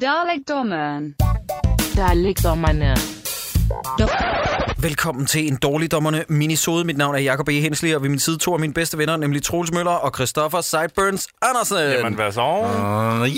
Dalekdommeren. Dalekdommerne. Velkommen til en dårligdommerne minisode. Mit navn er Jacob E. Hensley, og ved min side to af mine bedste venner, nemlig Troels Møller og Christoffer Sideburns Andersen. Jamen, hvad så? Uh,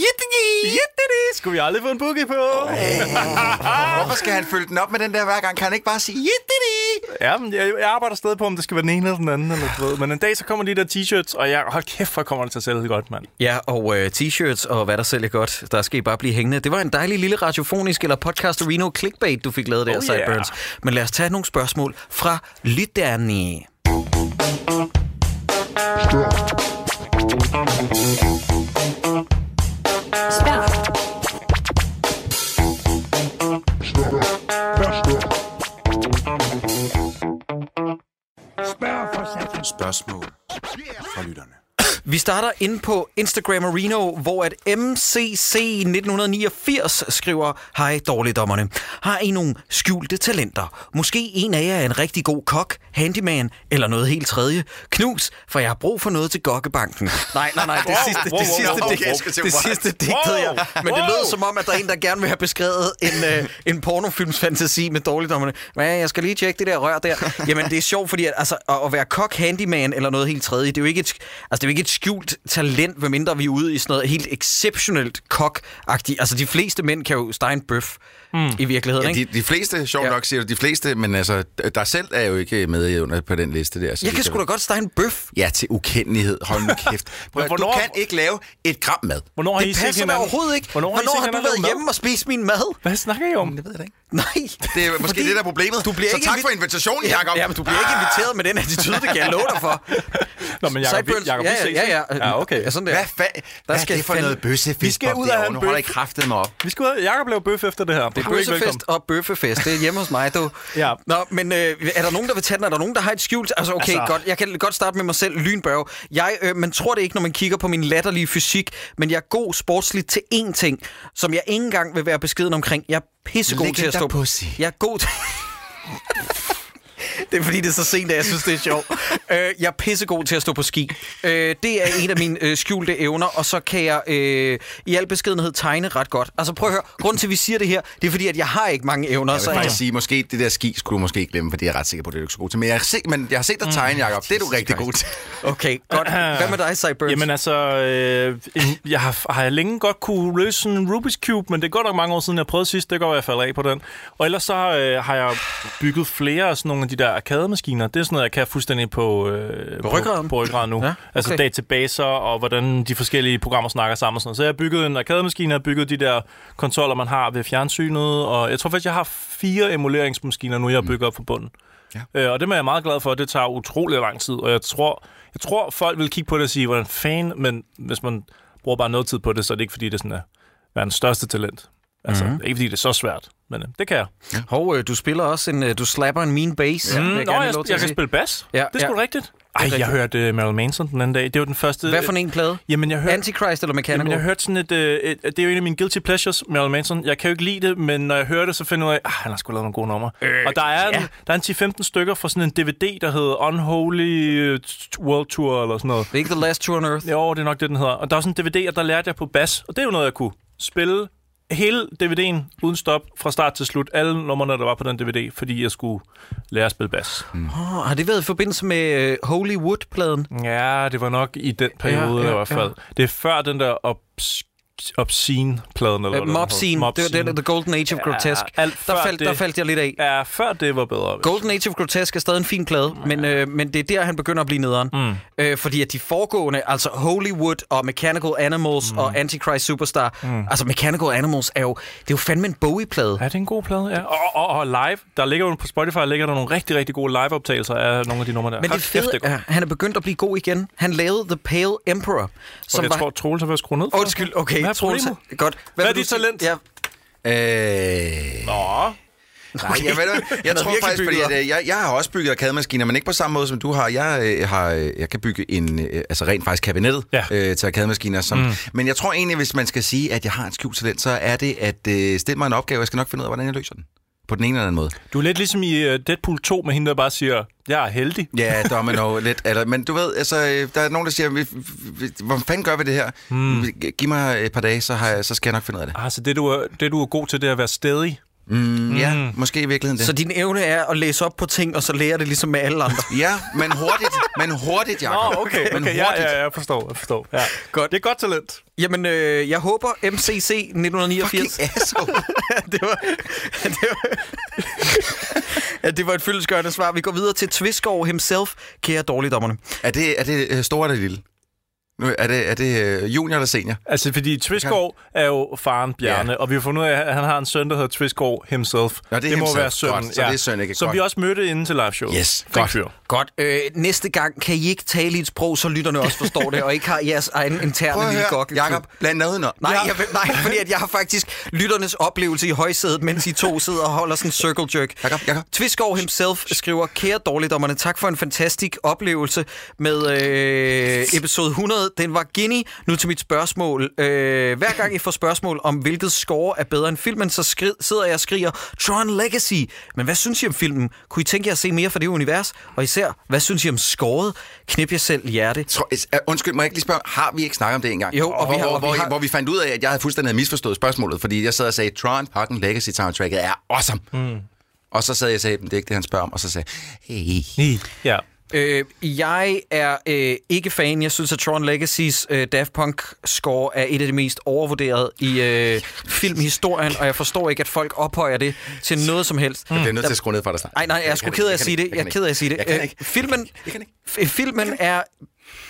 Skulle vi aldrig få en boogie på? Hvorfor skal han følge den op med den der hver gang? Kan han ikke bare sige, jittidi? Ja, men jeg, jeg arbejder stadig på, om det skal være den ene eller den anden. Eller, du ved. Men en dag, så kommer de der t-shirts, og jeg, hold kæft, hvor kommer det til at sælge godt, mand. Ja, og uh, t-shirts og hvad der sælger godt, der skal I bare blive hængende. Det var en dejlig lille radiofonisk eller podcast Reno clickbait, du fik lavet der, Oh, yeah. Sideburns. Men lad os tage nogle spørgsmål fra lytterne. Spørg for satan. Spørgsmål fra lytterne. Vi starter inde på Instagram Reno, hvor at MCC1989 skriver, Hej dårligdommerne. Har I nogle skjulte talenter? Måske en af jer er en rigtig god kok, handyman eller noget helt tredje. Knus, for jeg har brug for noget til gokkebanken. Nej, nej, nej, det Wow, sidste, wow, det sidste, wow, digt, okay, det sidste digtede jeg. Men det lød som om, at der er en, der gerne vil have beskrevet en, øh, en pornofilmsfantasi med dårligdommerne. Men jeg skal lige tjekke det der rør der. Jamen, det er sjovt, fordi at, altså, at at være kok, handyman eller noget helt tredje, det er jo ikke et, altså, det er jo ikke et skjult talent, medmindre vi er ude i sådan noget helt exceptionelt kok-agtigt. Altså, de fleste mænd kan jo stege en bøf mm. i virkeligheden, Ja, ikke? de, de fleste, sjovt Ja. nok siger du, de fleste, men altså, der selv er jo ikke med under på den liste der. så Jeg kan sgu da godt stege en bøf. Ja, til ukendelighed. Hold nu kæft. Hvornår- Du kan ikke lave et gram mad. Hvornår Det passer da overhovedet ikke. Hvornår Hvornår har du været hjemme og spist min mad? Hvad snakker I om? Det ved jeg da ikke. Nej. Det er måske Fordi det, der er problemet. Du bliver så ikke tak invi- for invitationen, Ja, Jacob. ja, men du bliver ikke inviteret med den attitude, det kan jeg love dig for. Nå, men Jacob, vi, Sideburns- Jacob, ja, vi ses, ja, ja, ikke? Ja, okay. Ja, sådan der. Hvad, fa- hvad skal er det for noget bøssefisk? Vi skal ud og have en Nu holder I bøf. kraftet mig op. Vi skal ud og Jacob laver bøf efter det her. Det er bøssefest og bøffefest. Det er hjemme hos mig, du. Ja. Nå, men øh, er der nogen, der vil tage den? Er der nogen, der har et skjult? Altså, okay, altså... Godt. Jeg kan godt starte med mig selv. Lynbørge. Jeg, øh, man tror det ikke, når man kigger på min latterlige fysik, men jeg er god sportsligt til én ting, som jeg ikke engang vil være beskeden omkring. Jeg er pissegod Læg til at stå... pussy. Jeg er god til... Det er fordi, det er så sent, at jeg synes, det er sjovt. Øh, jeg er pissegod til at stå på ski. Øh, det er en af mine øh, skjulte evner, og så kan jeg øh, i al beskedenhed tegne ret godt. Altså prøv at høre, grunden til, at vi siger det her, det er fordi, at jeg har ikke mange evner. Jeg så vil faktisk sige, måske det der ski skulle du måske glemme, for det er jeg ret sikker på, det er du ikke så god til. Men jeg har set, men jeg har set dig tegne, Jacob. Det er du rigtig god til. Okay, godt. Hvad med dig, Cyburns? Jamen altså, øh, jeg har, har jeg længe godt kunne løse sådan en Rubik's Cube, men det er godt nok mange år siden, jeg prøvede sidst. Det går, jeg falder af på den. Og ellers så øh, har jeg bygget flere af sådan nogle af de der arcade-maskiner. Det er sådan noget, jeg kan fuldstændig på, øh, På ryggraden? På, på ryggraden nu. Ja, Ja, okay. Altså databaser og hvordan de forskellige programmer snakker sammen og sådan noget. Så jeg har bygget en arcade-maskine, jeg har bygget de der konsoller, man har ved fjernsynet. Og jeg tror faktisk, jeg har fire emuleringsmaskiner nu, jeg har bygget op på bunden. Ja. Øh, og det er jeg meget glad for. Det tager utrolig lang tid, og jeg tror, jeg tror folk vil kigge på det og sige, hvordan fan, men hvis man bruger bare noget tid på det, så er det ikke, fordi det sådan er verdens største talent. Altså, Mhm. mm-hmm. ikke fordi det er så svært, men øh, det kan jeg. Hov, øh, du spiller også en... øh, Du slapper en mean bass. Mm, vil Nå, gerne jeg, jeg, jeg kan spille bas. Ja, det er sgu ja. rigtigt. Ej, jeg hørte uh, Marilyn Manson den anden dag. Det var den første... Hvad for en plade? Jamen, jeg hørte... Antichrist eller Mechanical? Jamen, jeg hørte sådan et, øh, et, Det er jo en af mine guilty pleasures, Marilyn Manson. Jeg kan jo ikke lide det, men når jeg hører det, så finder jeg ud af, at han har sgu lavet nogle gode numre. Øh, og der er, ja. en, der er en 10-15 stykker fra sådan en DVD, der hedder Unholy øh, World Tour eller sådan noget. Det er ikke The Last Tour on Earth. Jo, det er nok det, den hedder. Og der er sådan en DVD, og der lærte jeg på bas. Og det er jo noget, jeg kunne spille hele DVD'en uden stop fra start til slut. Alle numrene, der var på den DVD, fordi jeg skulle lære at spille bas. Mm. Oh, har det været i forbindelse med uh, Hollywood-pladen? Ja, det var nok i den periode Ja, ja, ja, ja, i hvert fald. Det er før den der obs- Obscene-pladen. Eller Uh, den Mob Det var den, The Golden Age of Ja, Grotesque. alt Der faldt, det- der faldt jeg lidt af. Ja, før det var bedre. Golden Age of Grotesque er stadig en fin plade, men, øh, men det er der, han begynder at blive nederen. Mm. Øh, fordi at de foregående, altså Hollywood og Mechanical Animals mm. og Antichrist Superstar, mm. altså Mechanical Animals er jo, det er jo fandme en Bowie-plade. Ja, det er en god plade, ja. Og, og, og live, der ligger jo på Spotify, ligger der nogle rigtig, rigtig gode live-optagelser af nogle af de numre der. Men det fede det er han er begyndt at blive god igen. Han lavede The Pale Emperor, som Og jeg var... tror, Troels har været skruet ned for. Undskyld, okay. Hvad er Troels, problemet? Godt. Hvad er vil du dit talent? Ja, Øh... Nå, Nej, jeg, ved, jeg tror faktisk, fordi at, øh, jeg, jeg har også bygget arkademaskiner, men ikke på samme måde, som du har. Jeg, øh, har, øh, jeg kan bygge en, øh, altså rent faktisk kabinettet Ja. øh, til arkademaskiner. Som, mm. Men jeg tror egentlig, hvis man skal sige, at jeg har et skjult talent, så er det at øh, stille mig en opgave. Jeg skal nok finde ud af, hvordan jeg løser den. På den ene eller anden måde. Du er lidt ligesom i øh, Deadpool 2 med hende, der bare siger, jeg er heldig. Ja, domino lidt. Eller, men du ved, altså, øh, der er nogen, der siger, "Vi- vi- hvor fanden gør vi det her? Hmm. Giv mig et par dage, så, har jeg, så skal jeg nok finde ud af det. Ah, så det du, er, det, du er god til, det er at være stedig. Mm, ja, måske i virkeligheden det. Så din evne er at læse op på ting, og så lære det ligesom med alle andre. Ja, men hurtigt, men hurtigt, Jacob. Nå, okay, Men okay ja, hurtigt. ja, jeg forstår, jeg forstår. Ja. Godt. Det er godt talent. Jamen, øh, jeg håber MCC 1989... Fucking asshole. det var, det var, ja, det var et fyldesgørende svar. Vi går videre til Tviskov himself, kære dårligdommerne. Er det, er det øh, store eller lille? Nu, er det, er det øh, junior eller senior? Altså, fordi Tviskov er jo faren Bjarne, Ja. og vi har fundet ud af, at han har en søn, der hedder Tviskov himself. Nå, det det må himself. være sønnen. Godt, så det er sønnen, ikke? Som Godt. vi også mødte inde til live show. Yes, godt. fyr. Godt. Øh, næste gang kan I ikke tale i et sprog, så lytterne også forstår det, og ikke har jeres egen interne lille gokkeklub. Jacob, bland noget udenom. Nej, jeg, vil- nej, fordi at jeg har faktisk lytternes oplevelse i højsædet, mens I to sidder og holder sådan en circle jerk. Jakob, Jakob. Tviskov himself skriver, kære dårligdommerne, tak for en fantastisk oplevelse med øh, episode 100. Den var Guinea. Nu til mit spørgsmål. Øh, hver gang I får spørgsmål om, hvilket score er bedre end filmen, så skri- sidder jeg og skriger, Tron Legacy. Men hvad synes I om filmen? Kunne I tænke jer at se mere fra det univers? Og især, hvad synes I om scoret? Knip jer selv hjerte. Tror, uh, undskyld, må jeg ikke lige spørge, har vi ikke snakket om det engang? Jo, og vi har- hvor, og vi hvor, har- hvor vi fandt ud af, at jeg havde fuldstændig misforstået spørgsmålet, fordi jeg sad og sagde, Tron fucking Legacy soundtracket er awesome. Mm. Og så sad jeg og sagde, det er ikke det, han spørger om, og så sagde hey. Ja. Øh, jeg er øh, ikke fan. Jeg synes, at Tron Legacy's øh, Daft Punk-score er et af de mest overvurderede i øh, filmhistorien, og jeg forstår ikke, at folk ophøjer det til noget som helst. Jeg bliver nødt til at skrue ned for dig snart. Nej, nej, jeg er sgu ked af at sige det. Jeg er ked af at sige det. Øh. Filmen, filmen er...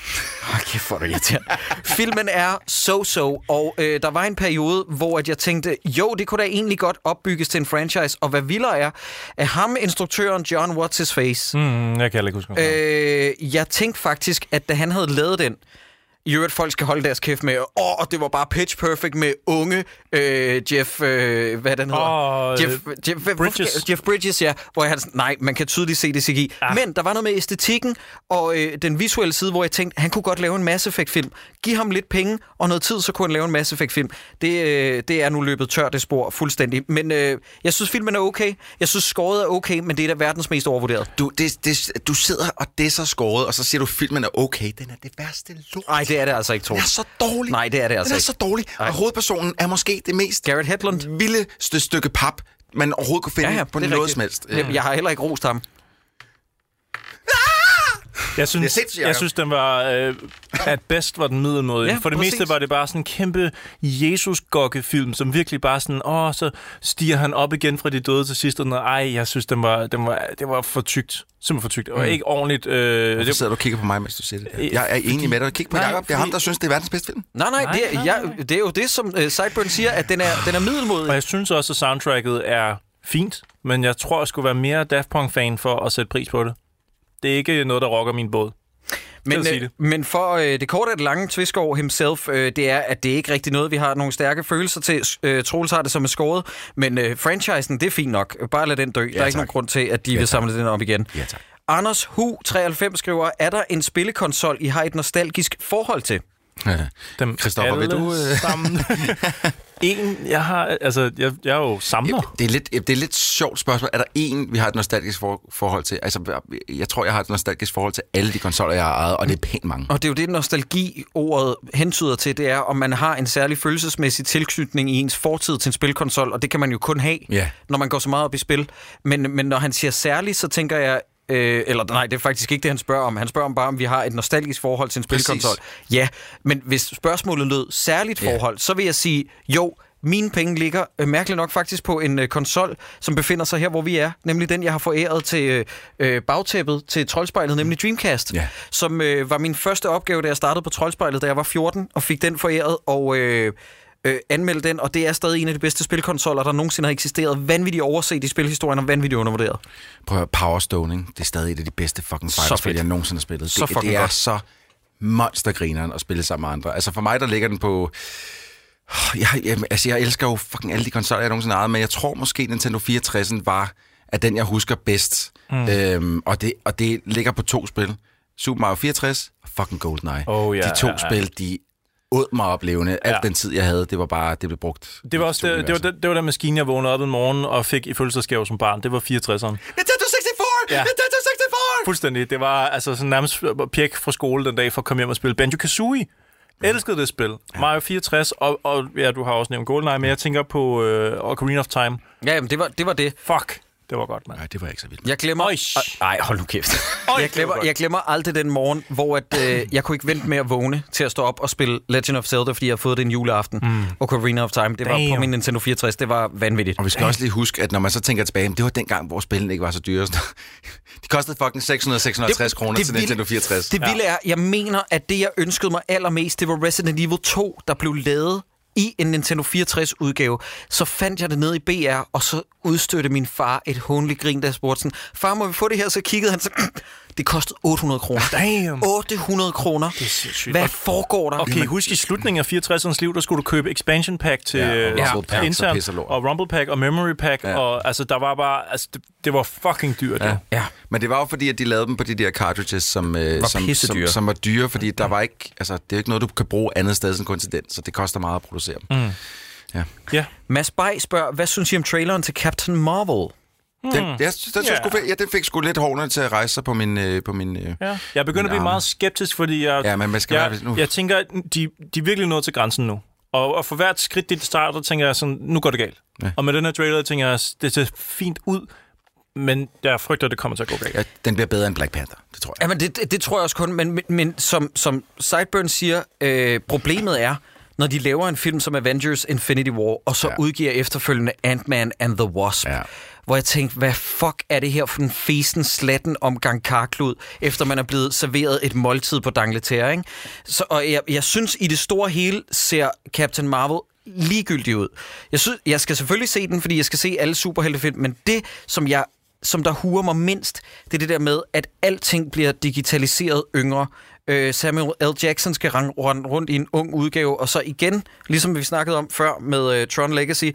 Hold kæft, hvor er irriterende. Filmen er so-so, og øh, der var en periode, hvor at jeg tænkte, jo, det kunne da egentlig godt opbygges til en franchise, og hvad vildere er, at ham, instruktøren John What's His Face, Mm, jeg kan ikke huske. Øh, jeg tænkte faktisk, at da han havde lavet den, i øvrigt, folk skal holde deres kæft med, åh, og det var bare pitch perfect med unge øh, Jeff, øh, hvad den hedder? Åh, Jeff, Jeff, hvorfor- Bridges. Jeff Bridges, ja. Hvor jeg nej, man kan tydeligt se det CGI. Ah. Men der var noget med æstetikken og øh, den visuelle side, hvor jeg tænkte, han kunne godt lave en Mass Effect-film. Giv ham lidt penge og noget tid, så kunne han lave en Mass Effect-film. Det, øh, det er nu løbet tør, det spor, fuldstændig. Men øh, jeg synes, filmen er okay. Jeg synes, skåret er okay, men det er da verdens mest overvurderet. Du, det, det, du sidder og det er så skåret, og så siger du, filmen er okay. Den er det værste lort. Nej, det er det altså ikke, Den Troels. er så dårlig. Nej, det er det altså Den er ikke. så dårlig. Og hovedpersonen er måske det mest Garrett Hedlund. vildeste stykke pap, man overhovedet kunne finde Ja, ja, på det er noget rigtigt. som helst. Jeg, jeg har heller ikke rost ham. Jeg synes, Det er sindssygt, jeg synes, den var... Øh, at bedst var den middelmåde. Ja, For det præcis. meste var det bare sådan en kæmpe Jesus-gokke-film, som virkelig bare sådan... Åh, så stiger han op igen fra de døde til sidst. Og noget. Ej, jeg synes, den var, den var, det var for tykt. Simpelthen for tykt. Det var Mm. ikke ordentligt... Øh, Hvorfor det, sidder du og kigger på mig, mens du siger det? Øh, Jeg er enig med dig. Kig på Nej, Jacob. Det er ham, der synes, det er verdens bedste film. Nej, nej, Nej, det, er, nej, jeg, det er jo det, som uh, Sideburn siger, at den er, den er middelmodig. og jeg synes også, at soundtracket er fint, men jeg tror, jeg skulle være mere Daft Punk-fan for at sætte pris på det. Det er ikke noget, der rocker min båd. Men, øh, det. men for øh, det korte og det lange Tviskov himself, øh, det er, at det er ikke rigtig noget, vi har nogle stærke følelser til. Øh, Troels har det som er skåret, men øh, franchisen, det er fint nok. Bare lad den dø. Ja, der er ikke tak. nogen grund til, at de ja, vil samle den op igen. Ja, tak. Anders Hu 93 skriver, er der en spillekonsol, I har et nostalgisk forhold til? Dem Christoffer, vil alle du, øh? Sammen. en, jeg har... Altså, jeg, jeg er jo samler. Det er, lidt, det er lidt sjovt spørgsmål. Er der en, vi har et nostalgisk for, forhold til? Altså, jeg tror, jeg har et nostalgisk forhold til alle de konsoller, jeg har ejet, og det er pænt mange. Og det er jo det, nostalgi-ordet hentyder til, det er, om man har en særlig følelsesmæssig tilknytning i ens fortid til en spilkonsol, og det kan man jo kun have, Ja. når man går så meget op i spil. Men, men når han siger særlig, så tænker jeg, øh, eller nej, det er faktisk ikke det, han spørger om. Han spørger om bare, om vi har et nostalgisk forhold til en Præcis. spilkonsol. Ja, men hvis spørgsmålet lød særligt Ja. forhold, så vil jeg sige, jo, mine penge ligger øh, mærkeligt nok faktisk på en øh, konsol, som befinder sig her, hvor vi er. Nemlig den, jeg har foræret til øh, øh, bagtæppet til Troldspejlet, nemlig Dreamcast. Ja. Som øh, var min første opgave, da jeg startede på Troldspejlet, da jeg var 14, og fik den foræret og øh, øh, anmeldte den. Og det er stadig en af de bedste spilkonsoller, der nogensinde har eksisteret. Vanvittigt overset i spilhistorien og vanvittigt undervurderet. Prøv at høre, Power Stone, ikke? det er stadig et af de bedste fucking fighterspil, jeg nogensinde har spillet. Så det, fucking det er godt. så monstergrineren at spille sammen med andre. Altså for mig, der ligger den på... Jeg, jeg, altså jeg elsker jo fucking alle de konsoller, jeg nogensinde har ejet, men jeg tror måske, Nintendo 64 var at den, jeg husker bedst. Mm. Øhm, og, det, og det ligger på to spil. Super Mario 64 og fucking GoldenEye. Oh, ja, de to ja. spil, de åd mig oplevende. Alt Ja. den tid, jeg havde, det var bare, det blev brugt. Det var, også, det, det, var, den, det var den maskine, jeg vågnede op en morgen og fik i fødselsdagsgave som barn. Det var 64'eren. Nintendo 64! Ja. Nintendo 64! Fuldstændig. Det var altså sådan nærmest pjek fra skole den dag for at komme hjem og spille Banjo-Kazooie. Elskede det spil. Ja. Mario 64, og, og ja, du har også nævnt GoldenEye, men jeg tænker på øh, Ocarina of Time. Ja, jamen, det var, det var det. Fuck, det var godt, mand. Nej, det var ikke så vildt. Jeg glemmer... Nej, hold nu kæft. Øj, jeg, var glemmer, jeg glemmer aldrig den morgen, hvor at, øh, jeg kunne ikke vente med at vågne til at stå op og spille Legend of Zelda, fordi jeg har fået det en juleaften. Mm. Ocarina of Time. Det var Damn. på min Nintendo 64. Det var vanvittigt. Og vi skal også lige huske, at når man så tænker tilbage, det var dengang, hvor spillene ikke var så dyre. De kostede fucking 600-650 kroner til vilde- Nintendo 64. Det vilde er, jeg mener, at det, jeg ønskede mig allermest, det var Resident Evil 2, der blev lavet i en Nintendo 64-udgave. Så fandt jeg det ned i BR, og så udstødte min far et hånligt grin, der spurgte sådan, far, må vi få det her? Så kiggede han så, det kostede 800 kroner. Damn. 800 kroner. Det er sindssygt. Hvad Og- foregår der? Og kan I huske, i slutningen af 64'ernes liv, der skulle du købe expansion pack til Ja, og øh, Rumble Pack, intern, lort. og rumble pack og memory pack, Ja. og altså, der var bare, altså, det, det var fucking dyrt. Ja. Ja. Men det var jo fordi, at de lavede dem på de der cartridges, som, øh, Var som, som, som var dyre, fordi der var ikke, altså, det er ikke noget, du kan bruge andet sted end kun til den, så det koster meget at producere dem. Mm. Ja. ja. Mads Bay spørger, hvad synes I om traileren til Captain Marvel? Den, jeg, synes, den, Ja. yeah. sgu, ja, den fik sgu lidt hårdere til at rejse sig på min... Øh, på min øh. Ja. Jeg begynder at blive meget skeptisk, fordi jeg, Ja, men man skal jeg, være- nu- jeg tænker, at de, de er virkelig nået til grænsen nu. Og, og for hvert skridt, de starter, tænker jeg sådan, nu går det galt. Ja. Ja. Og med den her trailer, tænker jeg, det ser fint ud, men jeg frygter, at det kommer til at gå galt. Ja, den bliver bedre end Black Panther, det tror jeg. Jamen, det, det, det tror jeg også kun, men, men, men som, som Sideburn siger, øh, problemet er, når de laver en film som Avengers Infinity War, og så ja. Ja. udgiver efterfølgende Ant-Man and the Wasp, Ja hvor jeg tænkte, hvad fuck er det her for en fesen slatten omgang karklud, efter man er blevet serveret et måltid på Dangleterre, ikke? Så, og jeg, jeg synes, i det store hele ser Captain Marvel ligegyldig ud. Jeg, synes, jeg skal selvfølgelig se den, fordi jeg skal se alle superheltefilm, men det, som jeg som der huer mig mindst, det er det der med, at alting bliver digitaliseret yngre. Øh, Samuel L. Jackson skal rende rende rundt i en ung udgave, og så igen, ligesom vi snakkede om før med uh, Tron Legacy,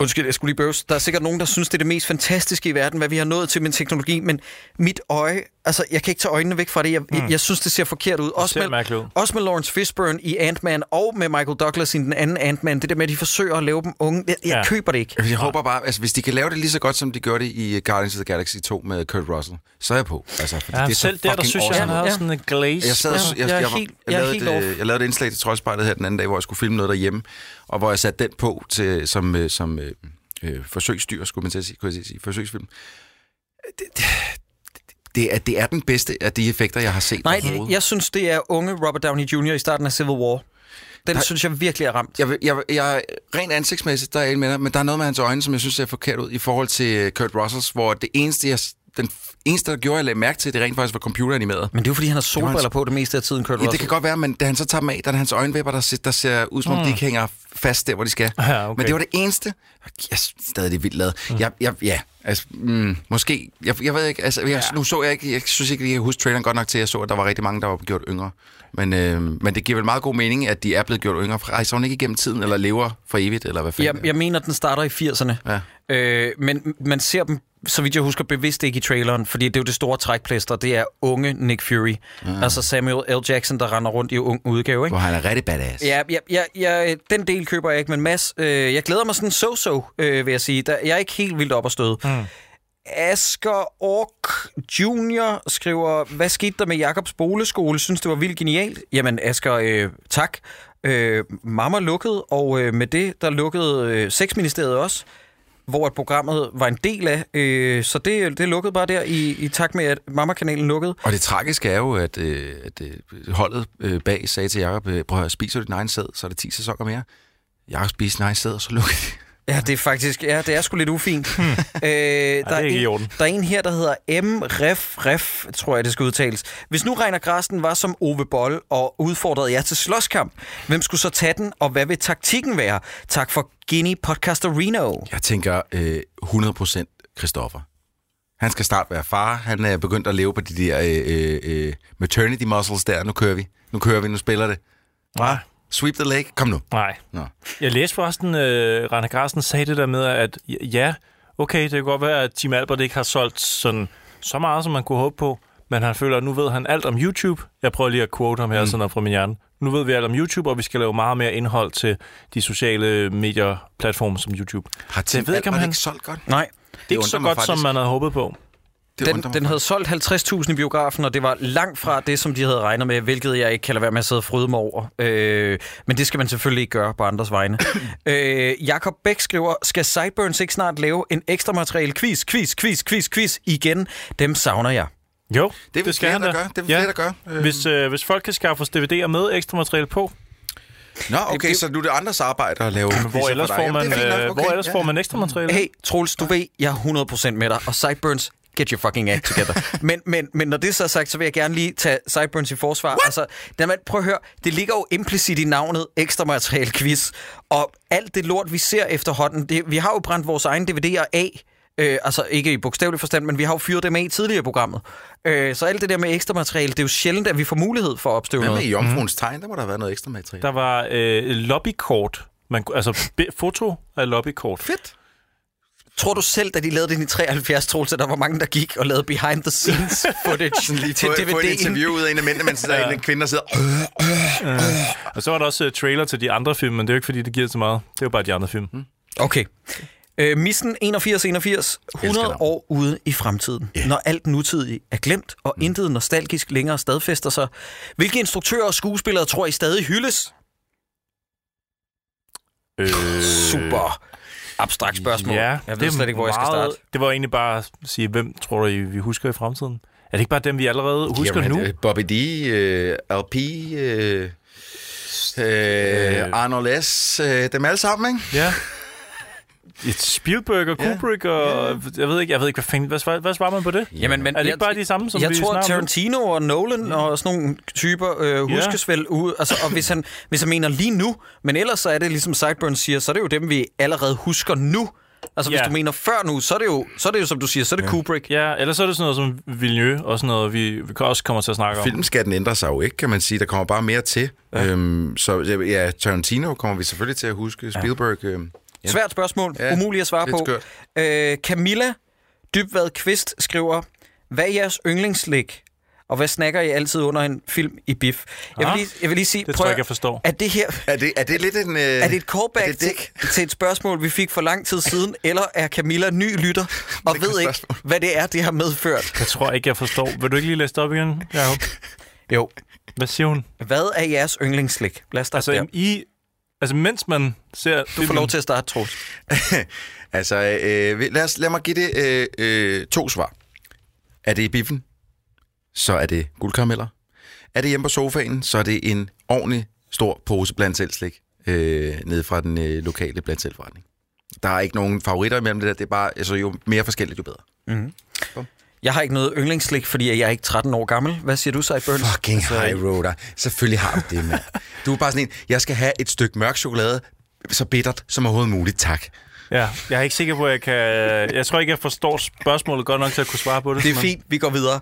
Undskyld, jeg skulle lige bøvse. Der er sikkert nogen, der synes, det er det mest fantastiske i verden, hvad vi har nået til med teknologi, men mit øje, altså jeg kan ikke tage øjnene væk fra det. Jeg, mm. jeg, jeg synes, det ser forkert ud. Også ser med, ud. også med Lawrence Fishburne i Ant-Man, og med Michael Douglas i den anden Ant-Man. Det der med, at de forsøger at lave dem unge. Jeg, jeg Ja. køber det ikke. Jeg håber bare, altså hvis de kan lave det lige så godt, som de gjorde det i Guardians of the Galaxy 2 med Kurt Russell, så er jeg på. Altså, fordi Ja, det er så selv der, der fucking synes jeg, awesome. han havde Ja. sådan en glaze. Jeg, sad, jeg, jeg, jeg jeg, jeg, jeg off. øh, jeg lavede et indslag til Troldspejlet her den anden dag, hvor jeg skulle filme noget derhjemme, og hvor jeg satte den på til, som, øh, som øh, øh, forsøgsdyr, skulle man til at sige, kunne jeg sige, forsøgsfilm. Det, det, det, er, det er den bedste af de effekter, jeg har set Nej, jeg synes, det er unge Robert Downey Jr. i starten af Civil War. Den Nej. synes jeg virkelig er ramt. Jeg, jeg, jeg, rent ansigtsmæssigt, der er jeg med dig, men der er noget med hans øjne, som jeg synes ser forkert ud i forhold til øh, Kurt Russells, hvor det eneste, jeg, den eneste, der gjorde, jeg lagde mærke til, det rent faktisk var computeranimeret. Men det er jo, fordi han har solbriller hans- på det meste af tiden, Kurt Ja, det kan godt være, men da han så tager dem af, der er hans øjenvipper, der, ser- der ser ud som om, de ikke hænger fast der, hvor de skal. Ja, okay. Men det var det eneste. Jeg synes stadig, det er vildt lavet. Jeg, jeg, ja, altså, mm, måske. Jeg, jeg ved ikke, altså, jeg, nu så jeg ikke, jeg synes ikke, jeg kan huske traileren godt nok til, at jeg så, at der var rigtig mange, der var gjort yngre. Men, øh, men det giver vel meget god mening, at de er blevet gjort yngre. Rejser hun ikke igennem tiden, eller lever for evigt, eller hvad fanden? Jeg, jeg mener, at den starter i 80'erne. Ja. Øh, men man ser dem, så vidt jeg husker, bevidst ikke i traileren, fordi det er jo det store trækplæster. Det er unge Nick Fury. Ja. Altså Samuel L. Jackson, der render rundt i ung udgave, ikke? Hvor han er rigtig badass. Ja, ja, ja, ja, den del køber jeg ikke, men Mads, øh, jeg glæder mig sådan so-so, øh, vil jeg sige. Der, jeg er ikke helt vildt op at støde. Mm. Asger Ork Junior skriver, hvad skete der med Jakobs Boleskole? Synes, det var vildt genialt. Jamen, Asger, øh, tak. Øh, mamma lukkede, og øh, med det, der lukkede øh, Sexministeriet også, hvor at programmet var en del af. Øh, så det, det lukkede bare der i, i takt med, at Mamma-kanalen lukkede. Og det tragiske er jo, at, øh, at øh, holdet øh, bag sagde til Jacob, øh, prøv at høre, spiser du din egen sæd, så er det 10 sæsoner mere. Jacob spiste sin egen sæd, og så lukkede de. Ja, det er faktisk, ja, det er sgu lidt ufint. øh, der, er ikke en, i orden. der er en her, der hedder M. Ref, Ref, tror jeg, det skal udtales. Hvis nu Reiner Grasten var som Ove Boll og udfordrede jer til slåskamp, hvem skulle så tage den, og hvad vil taktikken være? Tak for Guinea Podcaster Reno. Jeg tænker øh, 100% Christoffer. Han skal snart være far. Han er begyndt at leve på de der øh, øh, maternity muscles der. Nu kører vi. Nu kører vi. Nu spiller det. Nej. Sweep the leg. Kom nu. Nej. Nå. Jeg læste forresten, øh, Rane Carsten sagde det der med, at ja, okay, det kan godt være, at Team Albert ikke har solgt sådan, så meget, som man kunne håbe på, men han føler, at nu ved han alt om YouTube. Jeg prøver lige at quote ham her, mm. sådan noget fra min hjerne. Nu ved vi alt om YouTube, og vi skal lave meget mere indhold til de sociale medier, platforme som YouTube. Har Tim ved ikke, om han- ikke solgt godt? Nej, Ikke undrer så mig godt, som faktisk. man havde håbet på. Det den, den havde solgt 50.000 i biografen, og det var langt fra det, som de havde regnet med, hvilket jeg ikke kan lade være med at sidde og fryde mig over. Øh, men det skal man selvfølgelig ikke gøre på andres vegne. øh, Jakob Bæk skriver, skal Sideburns ikke snart lave en ekstra materiale quiz, quiz, quiz, quiz, quiz igen? Dem savner jeg. Jo, Det vil flere, der gør. Det vil flere, der gør. Øh, Hvis, øh, hvis folk kan skaffe os DVD'er med ekstra materiale på, Nå, okay, så nu er det andres arbejde at lave hvor ellers, får man, Jamen, det er øh, nok. hvor Okay, ellers ja, får ja. man ekstra materiale? Hey, Troels, du ved, jeg er 100% med dig, og Sideburns, get your fucking act together. men, men, men når det så er sagt, så vil jeg gerne lige tage Sideburns i forsvar. What? Altså, der, prøv at høre, det ligger jo implicit i navnet ekstra materiale quiz, og alt det lort, vi ser efterhånden, det, vi har jo brændt vores egne DVD'er af, Øh, altså ikke i bogstavelig forstand, men vi har jo fyret dem af i tidligere programmet. Øh, så alt det der med ekstra materiale, det er jo sjældent, at vi får mulighed for at opstøve Hvad med i Jomfruens tegn? Der må der have været noget ekstra materiale. Der var øh, lobbykort. Man, altså be- foto af lobbykort. Fedt. Tror du selv, da de lavede den i 73, Troels, at der var mange, der gik og lavede behind the scenes footage Lige til få, få et DVD'en? interview ud af en af mændene, mens der er en kvinde, der sidder... Og så var der også trailer til de andre film, men det er jo ikke, fordi det giver så meget. Det er jo bare de andre film. Mm. Okay. Øh, Missen 8181, 100 navnet. år ude i fremtiden. Yeah. Når alt nutidigt er glemt, og mm. intet nostalgisk længere stadfæster sig. Hvilke instruktører og skuespillere tror I stadig hyldes? Øh, Super abstrakt spørgsmål. Ja, jeg ved slet ikke, hvor jeg skal starte. Det var egentlig bare at sige, hvem tror du, vi husker i fremtiden? Er det ikke bare dem, vi allerede husker Jamen, nu? øh, Bobby D, uh, LP, uh, uh, Arnold S, uh, dem alle sammen, ikke? Ja. Et Spielberg og Kubrick og... Jeg ved ikke, jeg ved ikke hvad, fanden, hvad, hvad, hvad svarer man på det? Jamen, men er det jeg- ikke bare de samme, som jeg vi tror, snakker om? Tarantino og Nolan og sådan nogle typer øh, huskes vel ud. Altså, og hvis han, hvis han mener lige nu, men ellers så er det ligesom Sideburns siger, så er det jo dem, vi allerede husker nu. Altså, hvis Ja. du mener før nu, så er det jo, så er det jo som du siger, så er det Kubrick. Ja, eller så er det sådan noget som Villeneuve, og sådan noget, vi, vi også kommer til at snakke om. Filmskatten ændrer sig jo ikke, kan man sige. Der kommer bare mere til. Ja. Øhm, så ja, Tarantino kommer vi selvfølgelig til at huske. Spielberg... Øhm, ja. Svært spørgsmål. Ja, Umuligt at svare lidt på. skørt. Øh, Camilla Dybvad Kvist skriver, hvad er jeres yndlingsslik? Og hvad snakker I altid under en film i biff? Jeg vil Ah, lige, jeg vil lige sige, det prøv tror jeg at- ikke, jeg forstår. Er det her... Er det, er det lidt en... Øh, Er det et callback det til, til et spørgsmål, vi fik for lang tid siden, eller er Camilla ny lytter og ved ikke, hvad det er, det har medført? Jeg tror ikke, jeg forstår. Vil du ikke lige læse det op igen, Jacob? Jo. Hvad siger hun? Hvad er jeres yndlingsslik? Lad os starte Altså, der. i, altså mens man ser... Du får lov til at starte, Troels. altså, øh, lad, os, lad mig give det øh, øh, to svar. Er det i biffen, så er det guldkarameller. Er det hjemme på sofaen, så er det en ordentlig stor pose blandt selv slik øh, nede fra den øh, lokale blandt selv forretning. Der er ikke nogen favoritter imellem det der. Det er bare, altså, jo mere forskelligt, jo bedre. Jeg har ikke noget yndlingsslik, fordi jeg er ikke 13 år gammel. Hvad siger du, Sideburns? Fucking high roader. Selvfølgelig har du det, mand. Du er bare sådan en, jeg skal have et stykke mørk chokolade, så bittert som overhovedet muligt, tak. Ja, jeg er ikke sikker på, at jeg kan... Jeg tror ikke, jeg forstår spørgsmålet godt nok til at kunne svare på det. Det er men- fint, vi går videre.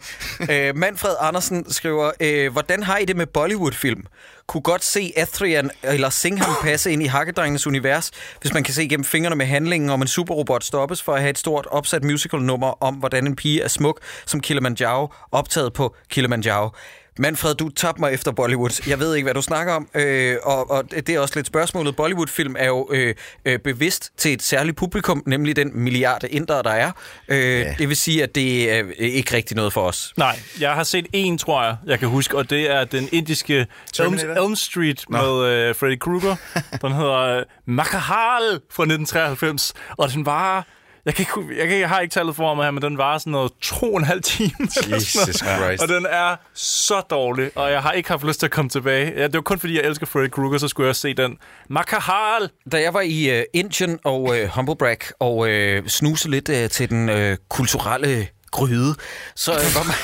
øh, Manfred Andersen skriver, øh, hvordan har I det med Bollywood-film? Kunne godt se Athrian eller Singham passe ind i Hakkedrengenes univers, hvis man kan se gennem fingrene med handlingen om en superrobot stoppes for at have et stort opsat musical-nummer om, hvordan en pige er smuk som Kilimanjaro, optaget på Kilimanjaro. Manfred, du tabte mig efter Bollywood. Jeg ved ikke, hvad du snakker om, øh, og, og det er også lidt spørgsmålet. Bollywood-film er jo øh, øh, bevidst til et særligt publikum, nemlig den milliarde indere, der er. Øh, Ja. Det vil sige, at det er ikke rigtig noget for os. Nej, jeg har set en, tror jeg, jeg kan huske, og det er den indiske Elm? Elm Street med øh, Freddy Krueger. Den hedder øh, Makahal fra 1993, og den var... Jeg, kan ikke, jeg, kan, jeg har ikke tallet for mig her, men den var sådan noget to og en halv time. Jesus. Christ. Og den er så dårlig, og jeg har ikke haft lyst til at komme tilbage. Ja, det var kun fordi, jeg elsker Freddy Krueger, så skulle jeg også se den. Makahal! Da jeg var i øh, Indien og øh, Humblebrag og øh, snuse lidt øh, til den øh, kulturelle gryde, så øh, var mig...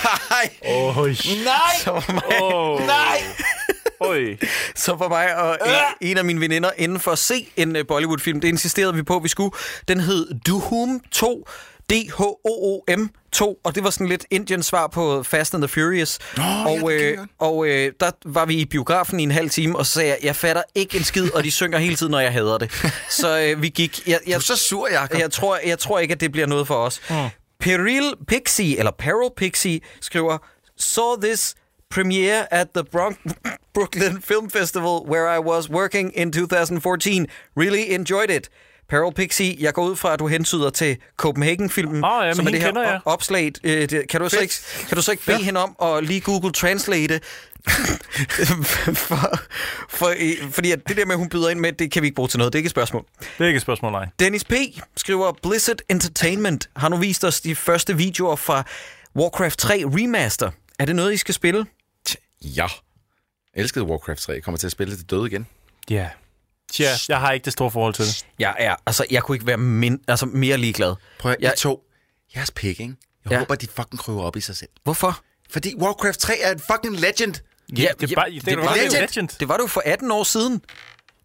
Oj. Nej! Så var mig, Åh. Nej! Oj. Så for mig og en, en af mine veninder inden for at se en uh, Bollywood-film, det insisterede vi på, at vi skulle. Den hed Duhum 2. D-H-O-O-M 2, og det var sådan lidt Indiens svar på Fast and the Furious. Nå, ja, og jeg øh, og øh, der var vi i biografen i en halv time, og så sagde jeg, jeg fatter ikke en skid, og de synger hele tiden, når jeg hader det. Så øh, vi gik... Jeg, Du jeg, er så sur, Jacob. jeg, tror, jeg tror ikke, at det bliver noget for os. Mm. Peril Pixie, eller Peril Pixie, skriver, Saw this premiere at the Bronx Brooklyn Film Festival, where I was working in 2014. Really enjoyed it. Pearl Pixie, jeg går ud fra, at du hensyder til Copenhagen-filmen, Åh, ja, men som er det her kender jeg. op- opslag. Øh, det, kan, du så ikke, kan du så ikke bede hende om at lige Google Translate for, for, øh, fordi at det der med, at hun byder ind med, det kan vi ikke bruge til noget. Det er ikke et spørgsmål. Det er ikke et spørgsmål, nej. Dennis P. skriver, Blizzard Entertainment har nu vist os de første videoer fra Warcraft 3 Remaster. Er det noget, I skal spille? Ja. Elskede Warcraft 3. Jeg kommer til at spille det døde igen. Ja. Tja, jeg har ikke det store forhold til det. Jeg er, altså, jeg kunne ikke være min, altså, mere ligeglad. Prøv at Jeg- jeg... I to. Jeres pik, ikke? Jeg Ja. ja. håber, de fucking kryber op i sig selv. Hvorfor? Fordi Warcraft 3 er en fucking legend. Ja, det er bare, det, det det, var det, det det jo. legend. Det var det jo for 18 år siden.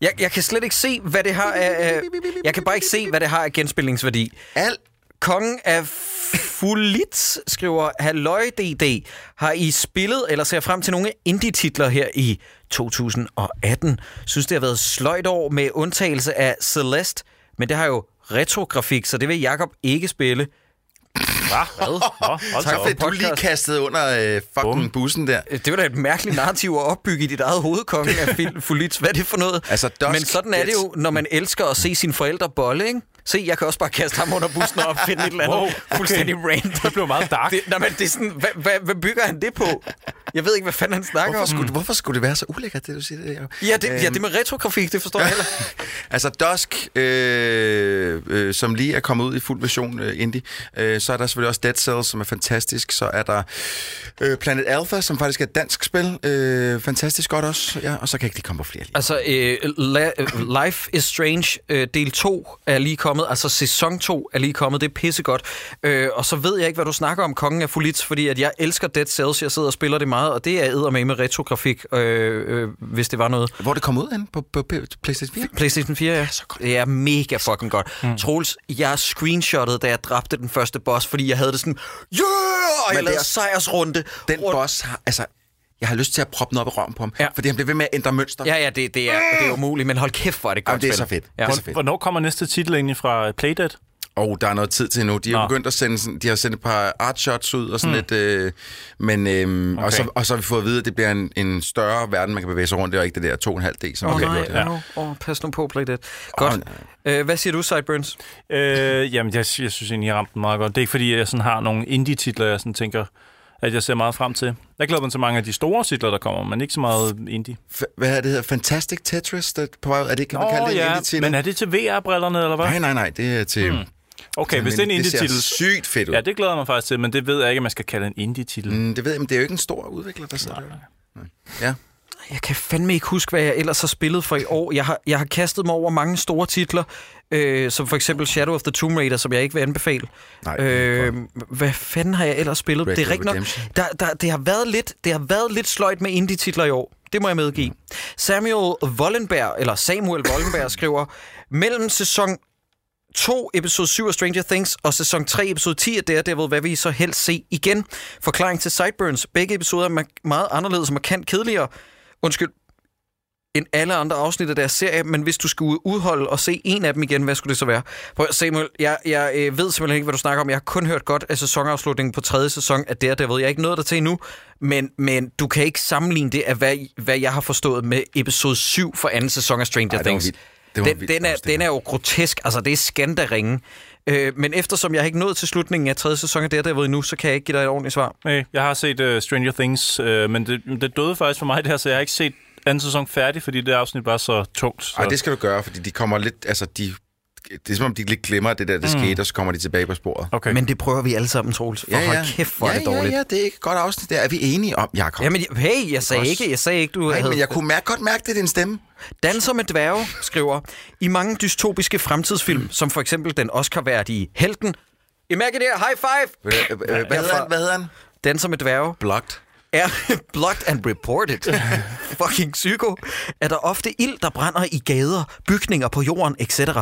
Jeg, jeg kan slet ikke se, hvad det har af... af- Jeg kan bare ikke se, hvad det har af genspilningsværdi. Alt. Kongen af Fulitz skriver, Halløj DD, har I spillet eller ser frem til nogle indie-titler her i 2018? Synes, det har været sløjt år med undtagelse af Celeste, men det har jo retrografik, så det vil Jakob ikke spille. Hva? Hvad? Nå, hold Tak tak for Fedt, du er lige kastet under øh, fucking Bum. bussen der. Det var da et mærkeligt narrativ at opbygge i dit eget hoved, kongen af Fulitz. Hvad er det for noget? Altså, Dusk Men sådan er det jo, når man elsker at se sine forældre bolle, ikke? Se, jeg kan også bare kaste ham under bussen og finde et eller andet Wow, okay. fuldstændig random. Det blev meget dark. Det, nej, men det er sådan, hvad, hvad, hvad bygger han det på? Jeg ved ikke, hvad fanden han snakker Hvorfor om. skulle, hvorfor skulle det være så ulækkert, det du siger? Det? Ja, det, ja, det med retrografik, det forstår jeg heller. Altså Dusk, øh, øh, som lige er kommet ud i fuld version øh, indie. Øh, så er der selvfølgelig også Dead Cells, som er fantastisk. Så er der øh, Planet Alpha, som faktisk er et dansk spil. Øh, fantastisk godt også. Ja, og så kan jeg ikke lige komme på flere lige. Altså, øh, La- øh, Life is Strange øh, del 2 er lige kommet. Altså, sæson 2 er lige kommet. Det er pissegodt. Øh, og så ved jeg ikke, hvad du snakker om, Kongen af Fulitz, fordi at jeg elsker Dead Cells. Jeg sidder og spiller det meget, og det er eddermame med retrografik, øh, øh, hvis det var noget. Hvor er det kommet ud hen? På, på, på PlayStation 4? PlayStation 4, ja. Det er mega fucking godt. Mm. Troels, jeg screenshottede, da jeg dræbte den første boss, fordi jeg havde det sådan, yeah! Og jeg det lavede er- sejrsrunde. Den rundt. boss har... Altså, jeg har lyst til at proppe den op i røven på ham, Ja. fordi han bliver ved med at ændre mønster. Ja, ja, det, det, er, det er umuligt, men hold kæft, hvor er det godt Jamen, det er spil. så fedt. Ja. Det er så fedt. Hvornår kommer næste titel egentlig fra Playdead? Og der er noget tid til nu. De har begyndt at sende, de har sendt et par artshots ud og sådan mm. lidt, øh, men øhm, okay. og, så, og så har vi fået at vide, at det bliver en, en større verden, man kan bevæge sig rundt i, og ikke det der 2,5D, som oh, har nej, ja. oh, oh, pas nu på, play det. Godt. Øh, hvad siger du, Sideburns? Øh, jamen, jeg, jeg synes egentlig, jeg ramte den meget godt. Det er ikke, fordi jeg sådan har nogle indie-titler, jeg sådan tænker, at jeg ser meget frem til. Jeg glæder mig til mange af de store titler, der kommer, men ikke så meget indie. F- hvad er det hedder? Fantastic Tetris? Der er på vej? Er det, kan man kalde det en indie titel? men er det til VR-brillerne, eller hvad? Nej, nej, nej. Det er til... Mm. Okay, hvis det er en det indie-titel... ser sygt fedt ud. Ja, det glæder mig faktisk til, men det ved jeg ikke, om man skal kalde en indie-titel. Mm. Det ved jeg, men det er jo ikke en stor udvikler, der sidder der. Nej. Ja. Jeg kan fandme ikke huske, hvad jeg ellers har spillet for i år. Jeg har, jeg har kastet mig over mange store titler, øh, som for eksempel Shadow of the Tomb Raider, som jeg ikke vil anbefale. Nej, øh, hvad fanden har jeg ellers spillet? Red det er rigtigt nok. Der, der, det, har været lidt, det har været lidt sløjt med indie-titler i år. Det må jeg medgive. Samuel Wollenberg, eller Samuel Wollenberg, skriver, mellem sæson 2, episode 7 af Stranger Things, og sæson 3, episode 10 af Daredevil, hvad vil I så helst se igen? Forklaring til Sideburns. Begge episoder er meget anderledes og markant kedeligere. Undskyld, end alle andre afsnit af deres serie, men hvis du skulle udholde og se en af dem igen, hvad skulle det så være? Prøv, Samuel, jeg, jeg øh, ved simpelthen ikke, hvad du snakker om. Jeg har kun hørt godt af sæsonafslutningen på tredje sæson af Daredevil. Jeg er ikke nået der til endnu, men, men du kan ikke sammenligne det af, hvad, hvad jeg har forstået med episode 7 for anden sæson af Stranger Ej, Things. Det den, den, er, den er jo grotesk. Altså, det er skandaringen. Øh, men eftersom jeg ikke nået til slutningen af tredje sæson af Daredevil endnu, så kan jeg ikke give dig et ordentligt svar. Nej, jeg har set uh, Stranger Things, uh, men det, det døde faktisk for mig der, så jeg har ikke set anden sæson færdig, fordi det afsnit var så tungt. Så. Ej, det skal du gøre, fordi de kommer lidt... Altså, de, det er som om, de lidt glemmer det der, det mm. skete, og så kommer de tilbage på sporet. Okay. Men det prøver vi alle sammen, Troels. For hold kæft, hvor ja, er det dårligt. Ja, ja, det er ikke et godt afsnit. Det er vi enige om, Jacob. Jamen, hey, jeg sagde Også- ikke, jeg sagde ikke, du Nej, havde... men jeg kunne mærke, godt mærke det i din stemme. Danser med dværge, skriver, i mange dystopiske fremtidsfilm, som for eksempel den Oscar-værdige Helten, Imagineer High Five! Hvad hedder han? Hvad hedder han? Danser med dværge Blocked. Er blocked and reported. Fucking psyko. Er der ofte ild, der brænder i gader, bygninger på jorden, etc. Ja.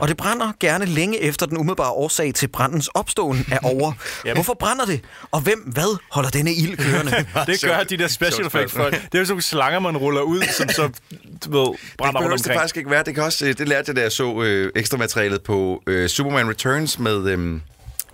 Og det brænder gerne længe efter den umiddelbare årsag til brandens opståen er over. Hvorfor brænder det? Og hvem, hvad holder denne ild kørende? det gør de der special effects folk. Det er jo sådan nogle slanger, man ruller ud, som så, du ved, Det brænder behøver rundt det omkring. faktisk ikke være. Det, kan også, øh, det lærte jeg, da jeg så øh, ekstra materialet på øh, Superman Returns med... Øh,